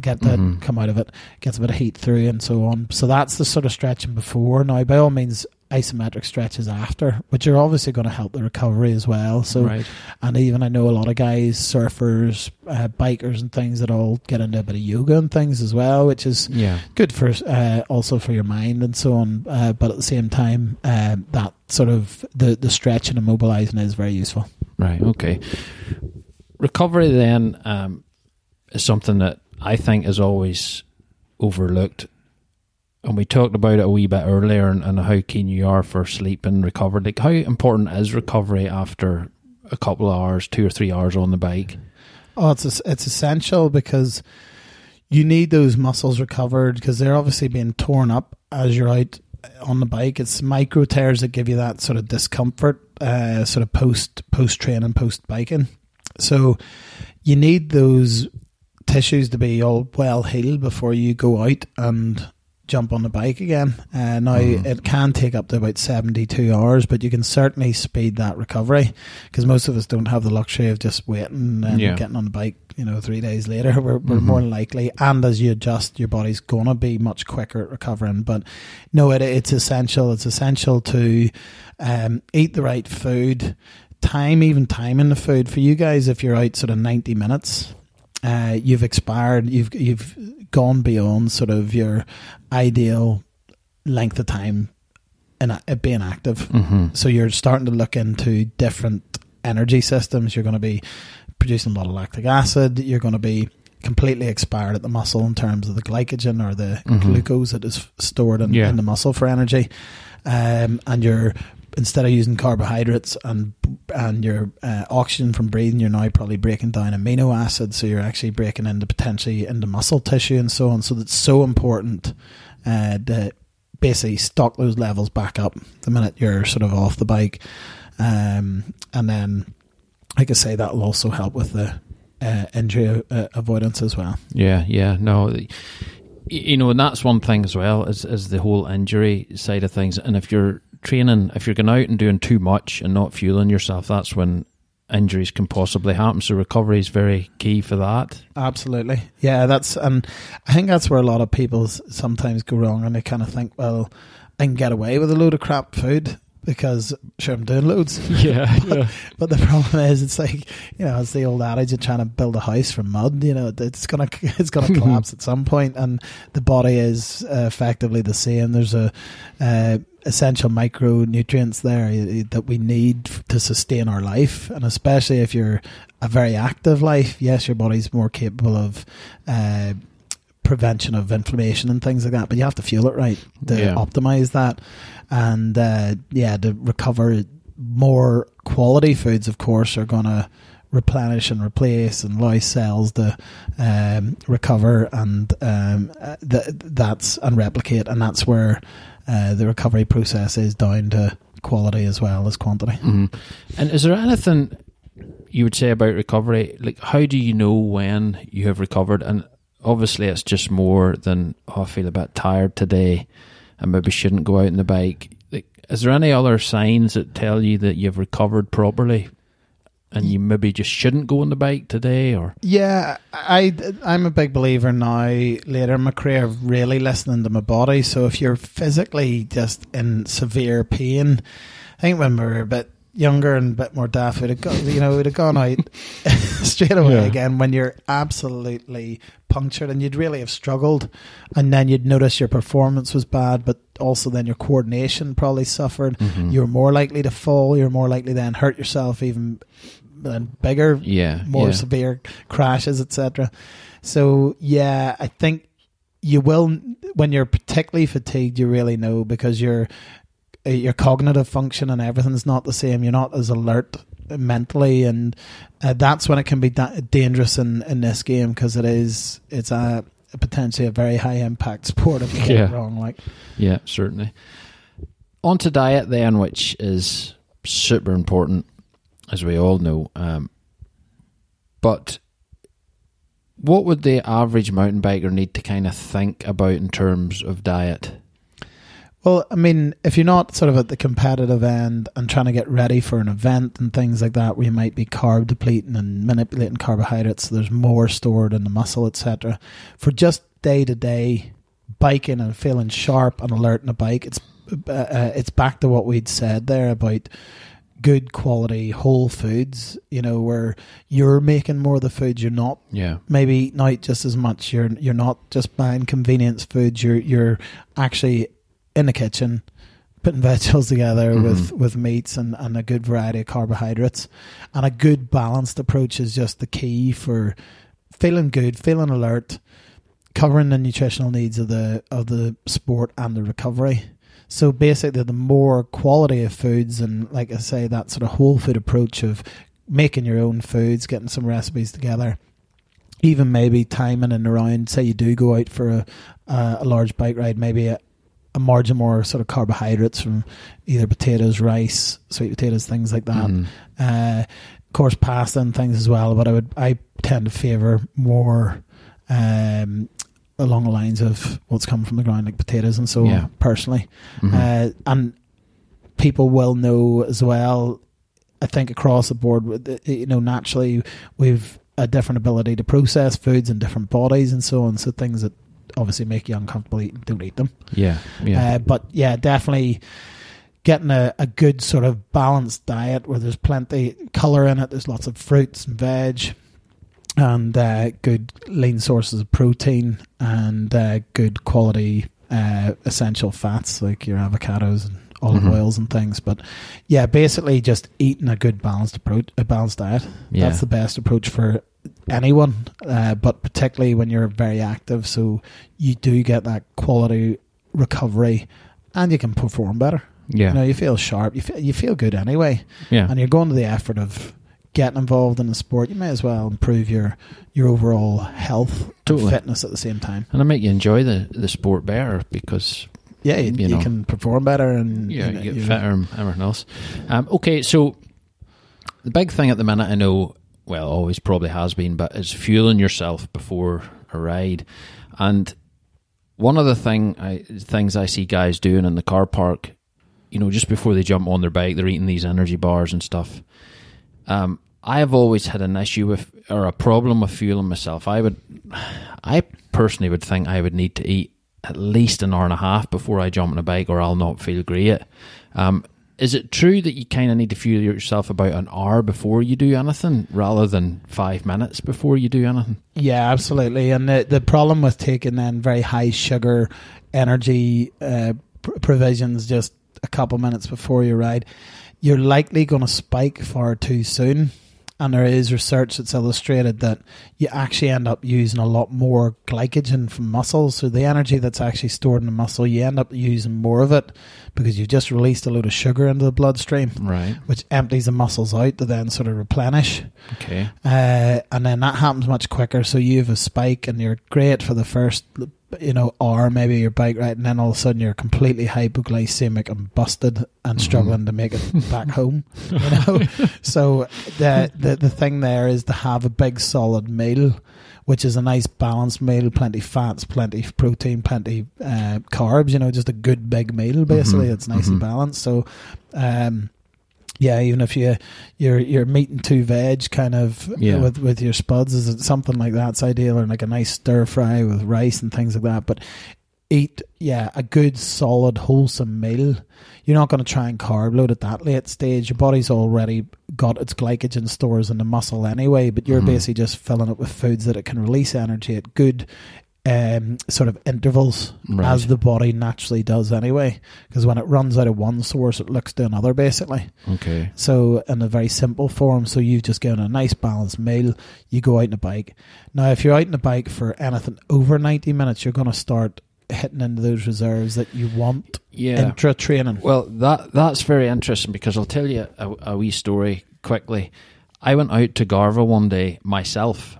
Get that, Mhm. come out of it, gets a bit of heat through, and so on. So that's the sort of stretching before. Now, by all means, isometric stretches after, which are obviously going to help the recovery as well. So right. and even I know a lot of guys, surfers, uh, bikers, and things that all get into a bit of yoga and things as well, which is Yeah. good for uh, also for your mind and so on. Uh, but at the same time, uh, that sort of the the stretching and mobilizing is very useful. Right. Okay. Recovery then um, is something that I think is always overlooked, and we talked about it a wee bit earlier, and, and how keen you are for sleep and recovery. Like, how important is recovery after a couple of hours, two or three hours on the bike? Oh, it's it's essential because you need those muscles recovered because they're obviously being torn up as you're out on the bike. It's micro tears that give you that sort of discomfort, uh, sort of post post training, post biking. So you need those tissues to be all well healed before you go out and jump on the bike again. Uh, now Mhm. it can take up to about seventy two hours, but you can certainly speed that recovery because most of us don't have the luxury of just waiting and Yeah. getting on the bike. You know, three days later, we're, we're Mhm. more likely, and as you adjust, your body's gonna be much quicker at recovering. But no, it, it's essential. It's essential to um, eat the right food, time even time in the food for you guys. If you're out sort of ninety minutes, uh, you've expired. You've you've gone beyond sort of your ideal length of time in a, being active. Mm-hmm. So you're starting to look into different energy systems. You're going to be producing a lot of lactic acid. You're going to be completely expired at the muscle in terms of the glycogen or the Mhm. glucose that is stored in, Yeah. in the muscle for energy. Um, and you're instead of using carbohydrates and and your uh, oxygen from breathing, you're now probably breaking down amino acids. So you're actually breaking into potentially into muscle tissue and so on. So that's so important uh, to basically stock those levels back up the minute you're sort of off the bike. Um, and then, like I say, that will also help with the uh, injury uh, avoidance as well. Yeah, yeah, no, you know, and that's one thing as well is is the whole injury side of things. And if you're training, if you're going out and doing too much and not fueling yourself, that's when injuries can possibly happen. So recovery is very key for that. Absolutely, yeah. That's and I think that's where a lot of people sometimes go wrong, and they kind of think, well, I can get away with a load of crap food because sure I'm doing loads. <laughs> <laughs> Yeah, yeah. But the problem is, it's like you know, it's the old adage of trying to build a house from mud. You know, it's gonna <laughs> it's gonna collapse at some point, and the body is uh, effectively the same. There's a uh, essential micronutrients there that we need to sustain our life, and especially if you're a very active life. Yes, your body's more capable of. Uh, prevention of inflammation and things like that but you have to fuel it right to Yeah. optimize that and uh, yeah to recover more quality foods of course are going to replenish and replace and allow cells to um, recover and um, uh, th- that's and replicate and that's where uh, the recovery process is down to quality as well as quantity Mhm. And is there anything you would say about recovery? Like, how do you know when you have recovered? And obviously, it's just more than oh, I feel a bit tired today, and maybe shouldn't go out on the bike. Like, is there any other signs that tell you that you've recovered properly, and you maybe just shouldn't go on the bike today? Or Yeah, I I'm a big believer now. Later in my career, of really listening to my body. So if you're physically just in severe pain, I think when we're a bit younger and a bit more daft, we'd have gone, you know, we'd have gone out <laughs> straight away Yeah. again when you're absolutely punctured and you'd really have struggled. And then you'd notice your performance was bad, but also then your coordination probably suffered. Mhm. You're more likely to fall. You're more likely to then hurt yourself even then bigger, yeah, more yeah. severe crashes, etc. So yeah, I think you will when you're particularly fatigued. You really know because your uh, your cognitive function and everything's not the same. You're not as alert mentally, and uh, that's when it can be da- dangerous in in this game because it is it's a, potentially a very high impact sport if you get it Yeah. wrong. Like Yeah, certainly. On to diet then, which is super important, as we all know. Um, but what would the average mountain biker need to kind of think about in terms of diet? Well, I mean, if you're not sort of at the competitive end and trying to get ready for an event and things like that, where you might be carb depleting and manipulating carbohydrates, so there's more stored in the muscle, etc. For just day to day biking and feeling sharp and alert in a bike, it's uh, uh, it's back to what we'd said there about good quality whole foods. You know, where you're making more of the foods, you're not Yeah. maybe eating out just as much. You're you're not just buying convenience foods. You're you're actually in the kitchen putting <laughs> vegetables together Mhm. with with meats and, and a good variety of carbohydrates. And a good balanced approach is just the key for feeling good, feeling alert, covering the nutritional needs of the of the sport and the recovery. So basically, the more quality of foods and, like I say, that sort of whole food approach of making your own foods, getting some recipes together, even maybe timing and around. Say you do go out for a a, a large bike ride, maybe a, a margin more sort of carbohydrates from either potatoes, rice, sweet potatoes, things like that. Mhm. Uh, of course, pasta and things as well. But I would I tend to favour more um, along the lines of what's coming from the ground, like potatoes and so Yeah. on. Personally, Mhm. uh, and people will know as well. I think across the board, you know, naturally we've a different ability to process foods in different bodies and so on. So things that obviously make you uncomfortable eating, don't eat them. yeah. Yeah. Uh, but yeah, definitely getting a, a good sort of balanced diet where there's plenty color in it. There's lots of fruits and veg, and uh, good lean sources of protein and uh, good quality uh, essential fats like your avocados and olive Mhm. oils and things. But yeah, basically just eating a good balanced approach, a balanced diet. yeah. That's the best approach for anyone, uh, but particularly when you're very active. So you do get that quality recovery, and you can perform better. yeah. You know, you feel sharp. You feel, you feel good anyway, yeah. and you're going to the effort of getting involved in the sport. You may as well improve your your overall health Totally. and fitness at the same time. and it make you enjoy the, the sport better because Yeah, you, You you can perform better, and yeah, you, know, you get fitter and everything else. Um, okay, so the big thing at the minute, I know, well, always probably has been, but is fueling yourself before a ride. And one of the thing I, things I see guys doing in the car park, you know, just before they jump on their bike, they're eating these energy bars and stuff. Um, I have always had an issue with or a problem with fueling myself. I would, I personally would think I would need to eat at least an hour and a half before I jump on a bike, or I'll not feel great. Um, is it true that you kind of need to fuel yourself about an hour before you do anything, rather than five minutes before you do anything? Yeah, absolutely. And the the problem with taking then very high sugar energy uh, pr- provisions just a couple minutes before your ride, you're likely going to spike far too soon. And there is research that's illustrated that you actually end up using a lot more glycogen from muscles. So the energy that's actually stored in the muscle, you end up using more of it because you've just released a load of sugar into the bloodstream, Right. which empties the muscles out to then sort of replenish. Okay. Uh, and then that happens much quicker. So you have a spike and you're great for the first, you know, hour maybe your bike ride, and then all of a sudden you're completely hypoglycemic and busted and struggling to make it <laughs> back home. You know, <laughs> so the, the the thing there is to have a big solid meal. Which is a nice balanced meal, plenty fats, plenty protein, plenty uh, carbs. You know, just a good big meal. Basically, Mhm, it's nice and mhm. balanced. So, um, yeah, even if you you're you're meat and two veg kind of Yeah. with with your spuds, is it something like that's ideal, or like a nice stir fry with rice and things like that. But eat, yeah, a good, solid, wholesome meal, you're not going to try and carb load at that late stage. Your body's already got its glycogen stores in the muscle anyway, but you're Mhm. basically just filling it with foods that it can release energy at good um, sort of intervals Right. as the body naturally does anyway. Because when it runs out of one source, it looks to another basically. Okay. So in a very simple form, so you've just given a nice balanced meal. You go out on a bike. Now, if you're out on a bike for anything over ninety minutes, you're going to start hitting into those reserves that you want Yeah. intra training. Well, that that's very interesting because I'll tell you a, a wee story quickly. I went out to Garva one day myself,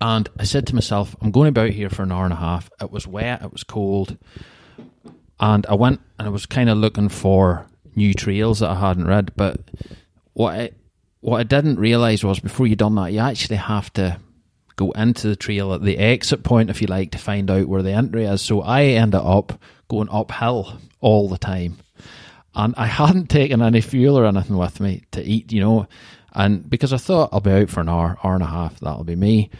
and I said to myself, "I'm going about here for an hour and a half." It was wet, it was cold, and I went and I was kind of looking for new trails that I hadn't read. But what I what I didn't realize was before you done that, you actually have to go into the trail at the exit point, if you like, to find out where the entry is. So I ended up going uphill all the time. And I <laughs> hadn't taken any fuel or anything with me to eat, you know. And because I thought I'll be out for an hour, hour and a half, that'll be me.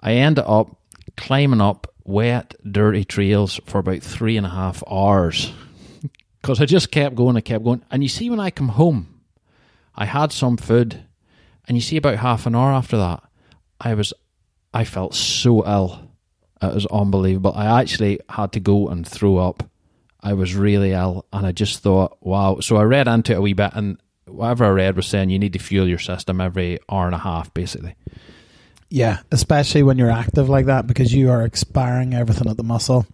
I ended up climbing up wet, dirty trails for about three and a half hours. Because I just kept going, I kept going. And you see, when I come home, I had some food. And you see, about half an hour after that, I was I felt so ill. It was unbelievable. I actually had to go and throw up. I was really ill, and I just thought, wow. So I read into it a wee bit, and whatever I read was saying you need to fuel your system every hour and a half, basically. Yeah, especially when you're active like that because you are expiring everything at the muscle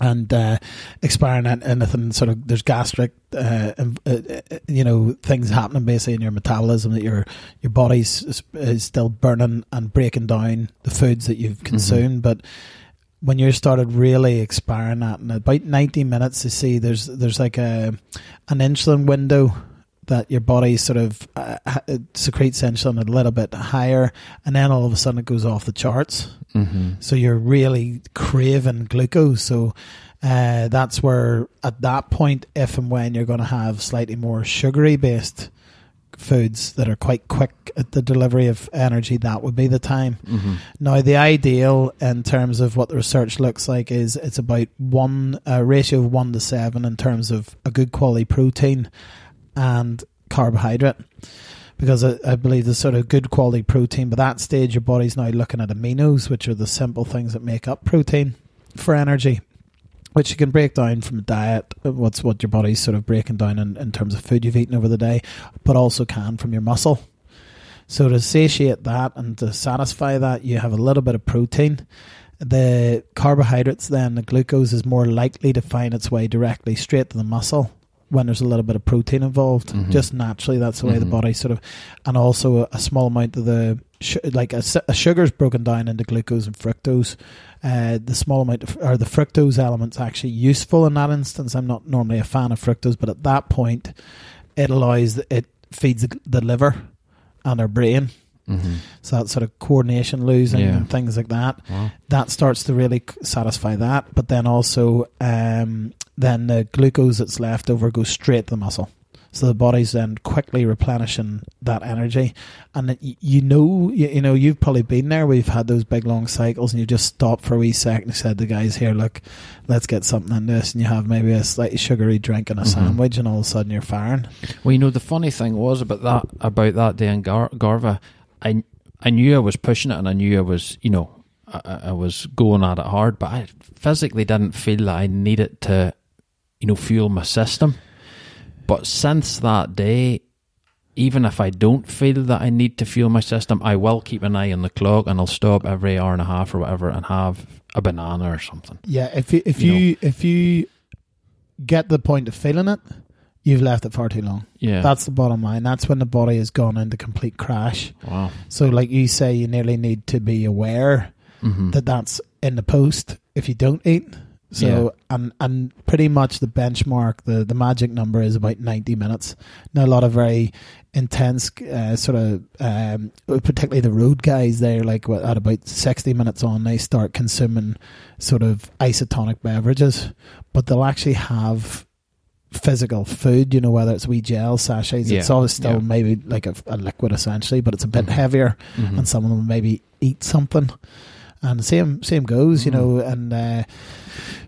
and uh, expiring at anything sort of there's gastric uh, uh, uh, you know things happening basically in your metabolism that your your body's is, still burning and breaking down the foods that you've consumed. But when you started really expiring that in about 90 minutes you see there's there's like a an insulin window that your body sort of uh, secretes insulin a little bit higher and then all of a sudden it goes off the charts Mm-hmm. so you're really craving glucose. So uh, that's where, at that point, if and when you're going to have slightly more sugary based foods that are quite quick at the delivery of energy, that would be the time. Mm-hmm. Now, the ideal in terms of what the research looks like is it's about one a ratio of one to seven in terms of a good quality protein and carbohydrate. Because I, I believe there's sort of good quality protein, but that stage your body's now looking at aminos, which are the simple things that make up protein for energy, which you can break down from a diet, what's what your body's sort of breaking down in, in terms of food you've eaten over the day, but also can from your muscle. So to satiate that and to satisfy that, you have a little bit of protein. The carbohydrates, then the glucose, is more likely to find its way directly straight to the muscle when there's a little bit of protein involved. Mhm. Just naturally, that's the way the Mhm. body sort of, and also a, a small amount of the sh- like a, a sugar is broken down into glucose and fructose. Uh, the small amount of or the fructose element's actually useful in that instance. I'm not normally a fan of fructose, but at that point, it allows it feeds the, the liver and our brain. Mm-hmm. So that sort of coordination losing Yeah. and things like that. Wow. That starts to really satisfy that. But then also, um, then the glucose that's left over goes straight to the muscle. So the body's then quickly replenishing that energy, and you know, you, you know, you've probably been there. We've had those big long cycles, and you just stop for a wee second. and said to the guys here, "Look, let's get something in this," and you have maybe a slightly sugary drink and a Mhm. sandwich, and all of a sudden you're firing. Well, you know, the funny thing was about that about that day in Gar- Garva, I I knew I was pushing it, and I knew I was, you know, I, I- I was going at it hard, but I physically didn't feel that I needed to, you know, fuel my system. But since that day, even if I don't feel that I need to fuel my system, I will keep an eye on the clock, and I'll stop every hour and a half or whatever, and have a banana or something. Yeah, if you if You you, if you get the point of feeling it, you've left it far too long. Yeah, That's the bottom line. That's when the body has gone into complete crash. wow. So, like you say, you nearly need to be aware hmm that that's in the post if you don't eat. So, and and pretty much the benchmark, the the magic number is about ninety minutes. Now, a lot of very intense uh, sort of, um, particularly the road guys, they're like at about sixty minutes on, they start consuming sort of isotonic beverages, but they'll actually have physical food. You know, whether it's wee gel sachets, it's Yeah, always still yeah. maybe like a, a liquid essentially, but it's a bit Mhm. heavier Mhm. and some of them maybe eat something. And same same goes, you Mm. know, and uh,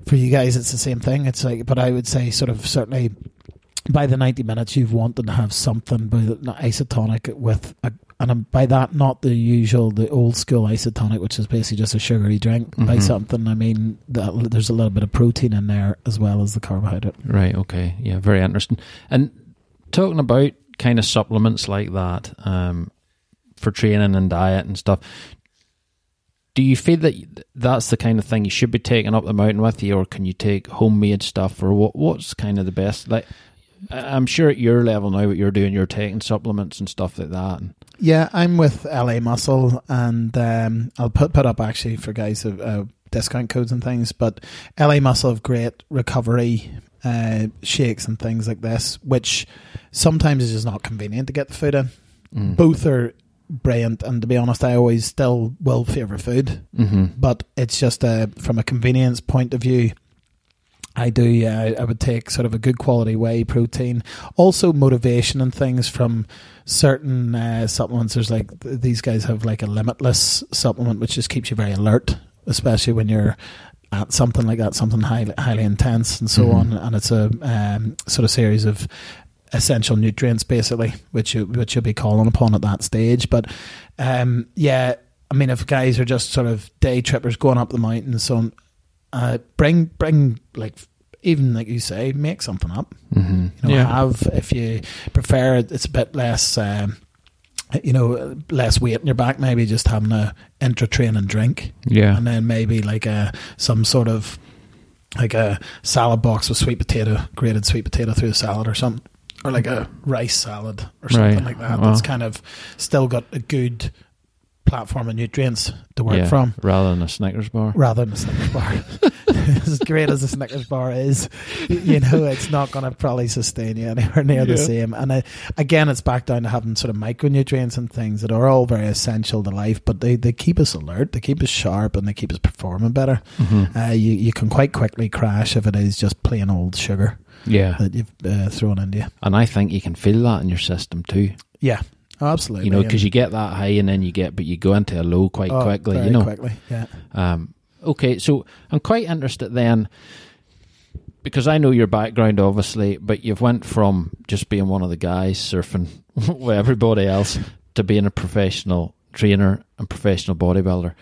for you guys, it's the same thing. It's like, but I would say, sort of, certainly by the 90 minutes, you've wanted to have something by the isotonic with a, and by that, not the usual, the old school isotonic, which is basically just a sugary drink. Mm-hmm. By something, I mean that there's a little bit of protein in there as well as the carbohydrate. Right. Okay. Yeah. Very interesting. And talking about kind of supplements like that um, for training and diet and stuff. Do you feel that that's the kind of thing you should be taking up the mountain with you, or can you take homemade stuff, or what? What's kind of the best? Like, I'm sure at your level now, what you're doing, you're taking supplements and stuff like that. Yeah, I'm with LA Muscle, and um, I'll put put up actually for guys uh, discount codes and things. But LA Muscle have great recovery uh, shakes and things like this, which sometimes is just not convenient to get the food in. Mm. Both are brilliant, and to be honest, I always still will favour food, mm-hmm. but it's just a, from a convenience point of view. I do. Yeah, I would take sort of a good quality whey protein. Also, motivation and things from certain uh, supplements. There's like these guys have like a limitless supplement, which just keeps you very alert, especially when you're at something like that, something highly highly intense and so mm-hmm. on. And it's a um, sort of series of essential nutrients, basically, which you which you'll be calling upon at that stage. But um, yeah, I mean, if guys are just sort of day trippers going up the mountain, so uh, bring bring like even like you say, make something up. Mm-hmm. You know, yeah. have if you prefer, it's a bit less. Um, you know, less weight in your back, maybe just having a intra training drink. Yeah. And then maybe like a some sort of like a salad box with sweet potato, grated sweet potato through the salad or something. Or like a rice salad or something right. like that. Well, that's kind of still got a good platform of nutrients to work yeah, from. Rather than a Snickers bar. Rather than a Snickers bar. <laughs> as great as a Snickers bar is, you know, it's not going to probably sustain you anywhere near yeah. the same. And uh, again, it's back down to having sort of micronutrients and things that are all very essential to life, but they, they keep us alert, they keep us sharp, and they keep us performing better. Mm-hmm. Uh, you, you can quite quickly crash if it is just plain old sugar. Yeah. That you've uh, thrown into you. And I think you can feel that in your system too. Yeah. Oh, absolutely. You know, because you get that high and then you get, but you go into a low quite oh, quickly. you know, quickly. Yeah. Um, okay, so I'm quite interested then because I know your background, obviously, but you've went from just being one of the guys surfing <laughs> with everybody else to being a professional trainer and professional bodybuilder.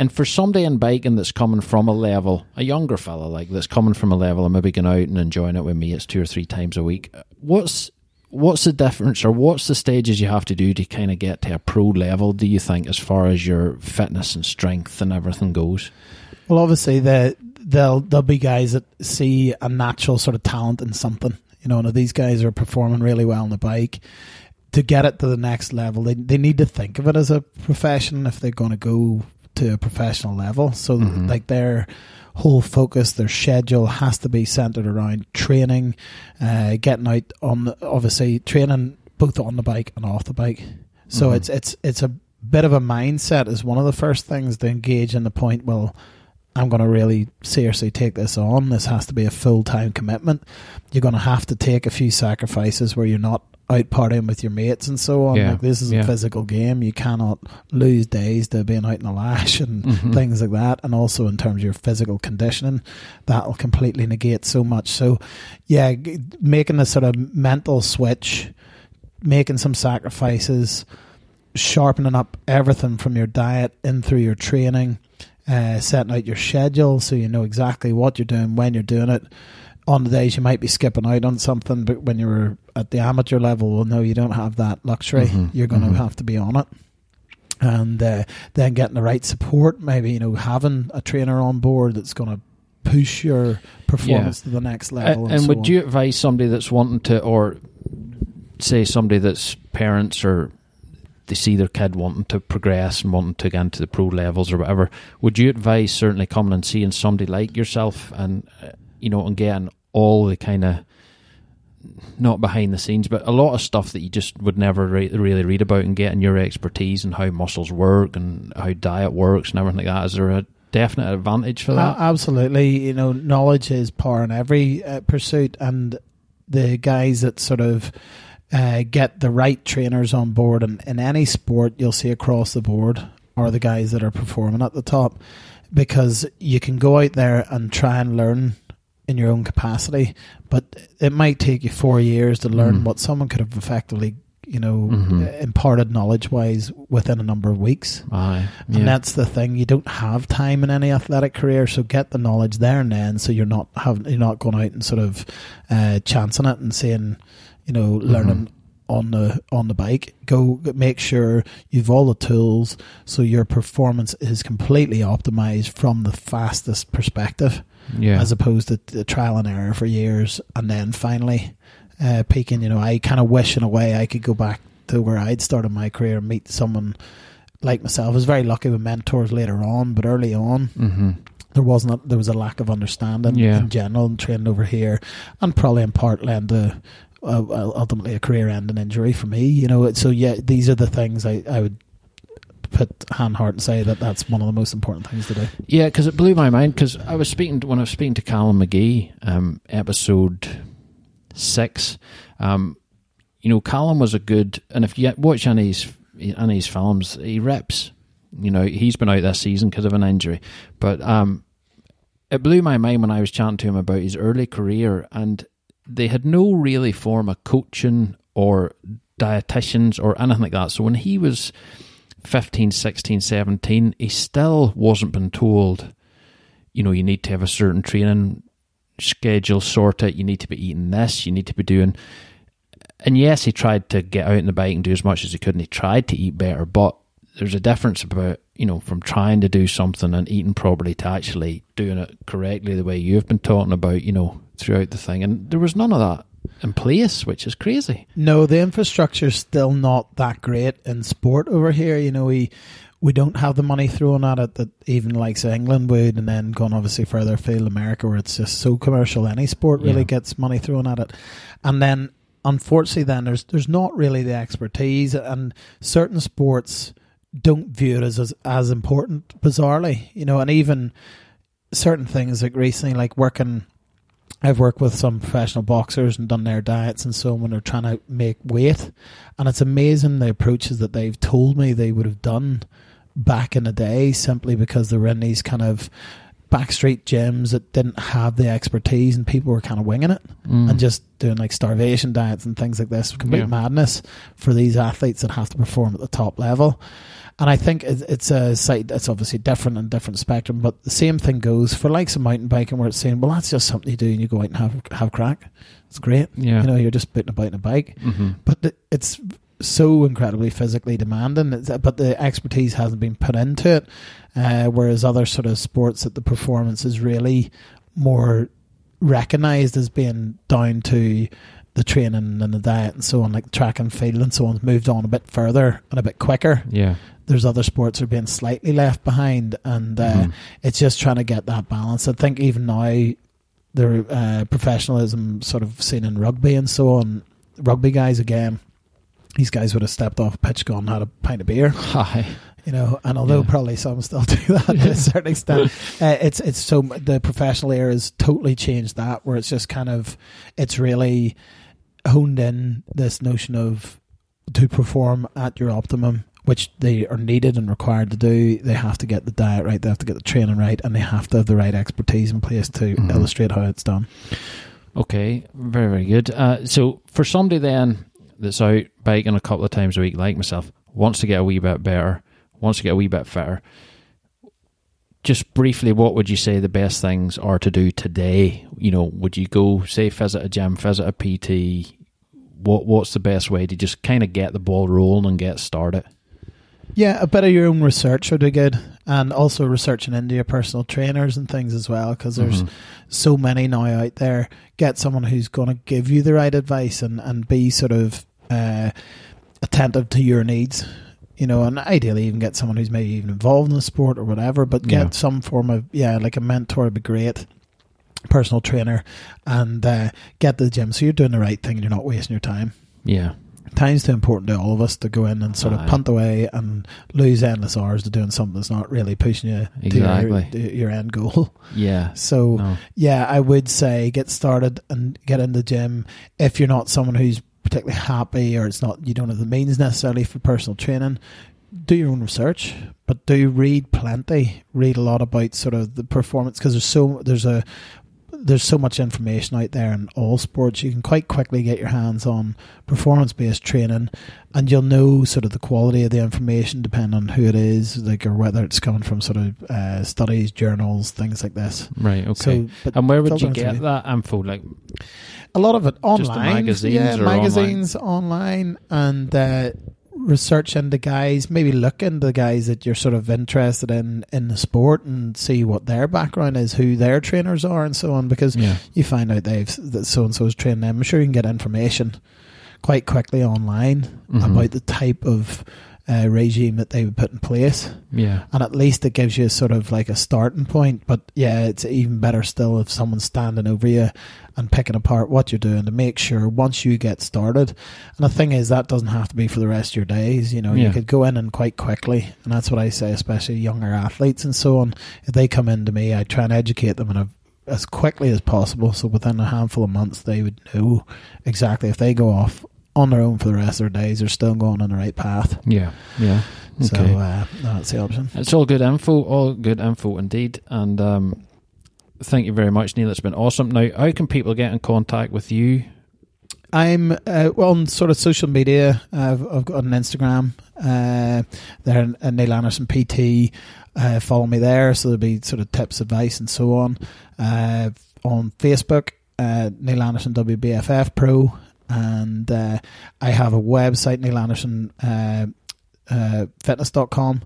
And for somebody in biking that's coming from a level, a younger fella like that's coming from a level and maybe going out and enjoying it with me, it's two or three times a week. What's what's the difference or what's the stages you have to do to kind of get to a pro level do you think as far as your fitness and strength and everything goes well obviously the there'll there'll be guys that see a natural sort of talent in something you know and these guys are performing really well on the bike to get it to the next level they, they need to think of it as a profession if they're going to go to a professional level so mm-hmm. like they're whole focus, their schedule has to be centered around training, uh, getting out on the, obviously training both on the bike and off the bike. So mm-hmm. it's it's it's a bit of a mindset is one of the first things to engage in the point. Well, I'm going to really seriously take this on. This has to be a full time commitment. You're going to have to take a few sacrifices where you're not out partying with your mates and so on. Yeah. Like this is yeah. a physical game. You cannot lose days to being out in the lash and <laughs> mm-hmm. things like that. And also in terms of your physical conditioning, that will completely negate so much. So, yeah, making a sort of mental switch, making some sacrifices, sharpening up everything from your diet in through your training, uh, setting out your schedule so you know exactly what you're doing when you're doing it on the days you might be skipping out on something, but when you're at the amateur level, well, no, you don't have that luxury. Mm-hmm. You're going to mm-hmm. have to be on it. And uh, then getting the right support, maybe, you know, having a trainer on board that's going to push your performance yeah. to the next level. Uh, and, and so would on. you advise somebody that's wanting to, or say somebody that's parents or they see their kid wanting to progress and wanting to get into the pro levels or whatever, would you advise certainly coming and seeing somebody like yourself and, uh, you know, and getting all the kind of not behind the scenes, but a lot of stuff that you just would never re- really read about and getting your expertise and how muscles work and how diet works and everything like that. Is there a definite advantage for that? Absolutely. You know, knowledge is power in every uh, pursuit, and the guys that sort of uh, get the right trainers on board, and in any sport, you'll see across the board are the guys that are performing at the top because you can go out there and try and learn in your own capacity, but it might take you four years to learn Mm. what someone could have effectively, you know, Mhm. imparted knowledge wise within a number of weeks. Aye. Yeah. And that's the thing. You don't have time in any athletic career, so get the knowledge there and then. So you're not having, you're not going out and sort of uh, chancing it and saying, you know, learning on the on the bike. Go make sure you've all the tools, so your performance is completely optimized from the fastest perspective, yeah. as opposed to the trial and error for years, and then finally uh, peaking. You know, I kind of wish in a way I could go back to where I'd started my career and meet someone like myself. I was very lucky with mentors later on, but early on mm-hmm. there wasn't. A, there was a lack of understanding Yeah. in general and training over here, and probably in part led to uh, ultimately a career-ending injury for me. You know, so yeah, these are the things I, I would put hand heart and say that that's one of the most important things to do. Yeah, because it blew my mind. Because I was speaking to, when I was speaking to Callum McGee, um, episode six. Um, you know, Callum was a good, and if you watch his, any films, he reps. You know, he's been out this season because of an injury, but um, it blew my mind when I was chatting to him about his early career, and they had no really form of coaching or dietitians or anything like that. So when he was 15, 16, 17, he still wasn't been told, you know, you need to have a certain training schedule sorted, you need to be eating this, you need to be doing. And yes, he tried to get out on the bike and do as much as he could, and he tried to eat better, but there's a difference about, you know, from trying to do something and eating properly to actually doing it correctly the way you've been talking about, you know, throughout the thing. And there was none of that in place, which is crazy. No, the infrastructure's still not that great in sport over here. You know, we we don't have the money thrown at it that even likes England would, and then going obviously further afield, America, where it's just so commercial. Any sport really Yeah. gets money thrown at it, and then unfortunately, then there's there's not really the expertise, and certain sports don't view it as as, as important, bizarrely. You know, and even certain things like recently, like working. I've worked with some professional boxers and done their diets and so on when they're trying to make weight. And it's amazing the approaches that they've told me they would have done back in the day simply because they were in these kind of backstreet gyms that didn't have the expertise and people were kind of winging it Mm. and just doing like starvation diets and things like this. Complete Yeah. madness for these athletes that have to perform at the top level. And I think it's a site that's obviously different and different spectrum, but the same thing goes for likes of mountain biking where it's saying, well, that's just something you do and you go out and have have crack. It's great. Yeah. You know, you're just putting about in a bike, hmm but it- it's so incredibly physically demanding. It's, but the expertise hasn't been put into it. Uh, whereas other sort of sports that the performance is really more recognized as being down to the training and the diet and so on, like track and field and so on, moved on a bit further and a bit quicker. Yeah. There's other sports that are being slightly left behind, and uh, Mhm. it's just trying to get that balance. I think even now, the uh, professionalism sort of seen in rugby and so on. Rugby guys again, these guys would have stepped off pitch, gone had a pint of beer, <laughs> Hi. you know. And although Yeah. probably some still <laughs> do that to a certain extent, <laughs> uh, it's it's so the professional era has totally changed that, where it's just kind of it's really honed in this notion of to perform at your optimum, which they are needed and required to do. They have to get the diet right, they have to get the training right, and they have to have the right expertise in place to Mhm. illustrate how it's done. Okay, very very good. Uh, so for somebody then that's out biking a couple of times a week, like myself, wants to get a wee bit better, wants to get a wee bit fitter. Just briefly, what would you say the best things are to do today? You know, would you go say visit a gym, visit a PT? What what's the best way to just kind of get the ball rolling and get started? Yeah, a bit of your own research would be good, and also researching into your personal trainers and things as well, because there's Mhm. so many now out there. Get someone who's going to give you the right advice and and be sort of uh, attentive to your needs. You know, and ideally even get someone who's maybe even involved in the sport or whatever, but get Yeah. some form of yeah, like a mentor would be great. Personal trainer, and uh, get to the gym so you're doing the right thing and you're not wasting your time yeah, time's too important to all of us to go in and sort of punt away and lose endless hours to doing something that's not really pushing you Exactly. to your, your end goal. <laughs> yeah. So No. yeah, I would say get started and get in the gym. If you're not someone who's particularly happy or it's not you don't have the means necessarily for personal training, do your own research but do read plenty. Read a lot about sort of the performance because there's so there's a there's so much information out there in all sports. You can quite quickly get your hands on performance based training, and you'll know sort of the quality of the information depending on who it is, like or whether it's coming from sort of uh, studies, journals, things like this. Right. Okay. So, and where would you get that info? Like a lot of it online, magazines, yeah, magazines online, online and. Uh, research into guys, maybe look into guys that you're sort of interested in in the sport and see what their background is, who their trainers are, and so on. Because yeah. you find out they've that so and so is training them. I'm sure you can get information quite quickly online mm-hmm. about the type of uh, regime that they would put in place. Yeah. And at least it gives you sort of like a starting point. But yeah, it's even better still if someone's standing over you and picking apart what you're doing to make sure once you get started. And the thing is, that doesn't have to be for the rest of your days. You know, yeah. you could go in and quite quickly. And that's what I say, especially younger athletes and so on. If they come into me, I try and educate them in a as quickly as possible. So within a handful of months, they would know exactly if they go off on their own for the rest of their days, they're still going on the right path. Yeah, yeah. Okay. So uh, that's the option. It's all good info, all good info indeed. And um, thank you very much, Neil. It's been awesome. Now, how can people get in contact with you? I'm uh, on sort of social media. I've, I've got an Instagram. Uh, there, uh, Neil Anderson PT. Uh, follow me there, so there'll be sort of tips, advice, and so on. Uh, on Facebook, uh, Neil Anderson WBFF Pro and uh, I have a website, Neil Anderson uh, uh, fitness.com,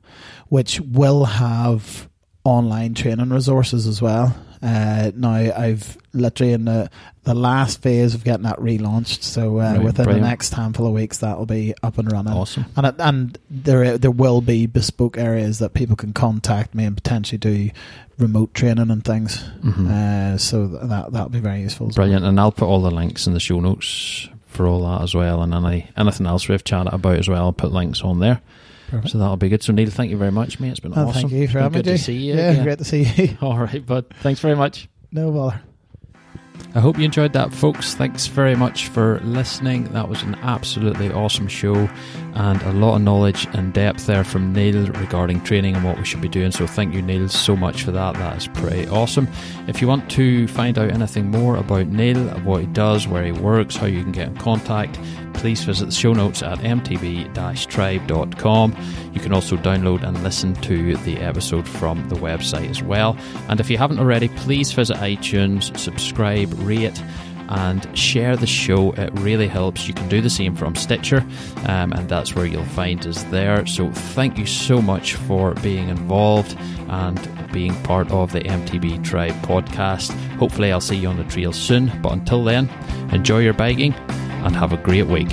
which will have online training resources as well. Uh, now I've literally in the the last phase of getting that relaunched. So uh, right, within brilliant. the next handful of weeks, that will be up and running. Awesome. And it, and there there will be bespoke areas that people can contact me and potentially do remote training and things. Mm-hmm. Uh, so that that'll be very useful. Brilliant. Well. And I'll put all the links in the show notes for all that as well, and any anything else we've chatted about as well. I'll put links on there. Perfect. So that'll be good. So Neil, thank you very much, mate. It's been oh, awesome. Thank you for having me. Good to see you. Yeah, again. great to see you. <laughs> all right, bud. Thanks very much. No bother. I hope you enjoyed that, folks. Thanks very much for listening. That was an absolutely awesome show and a lot of knowledge and depth there from Neil regarding training and what we should be doing. So, thank you, Neil, so much for that. That is pretty awesome. If you want to find out anything more about Neil, what he does, where he works, how you can get in contact, please visit the show notes at mtb-tribe.com. You can also download and listen to the episode from the website as well. And if you haven't already, please visit iTunes, subscribe, rate, and share the show. It really helps. You can do the same from Stitcher, um, and that's where you'll find us there. So, thank you so much for being involved and being part of the MTB Tribe podcast. Hopefully, I'll see you on the trail soon. But until then, enjoy your biking and have a great week.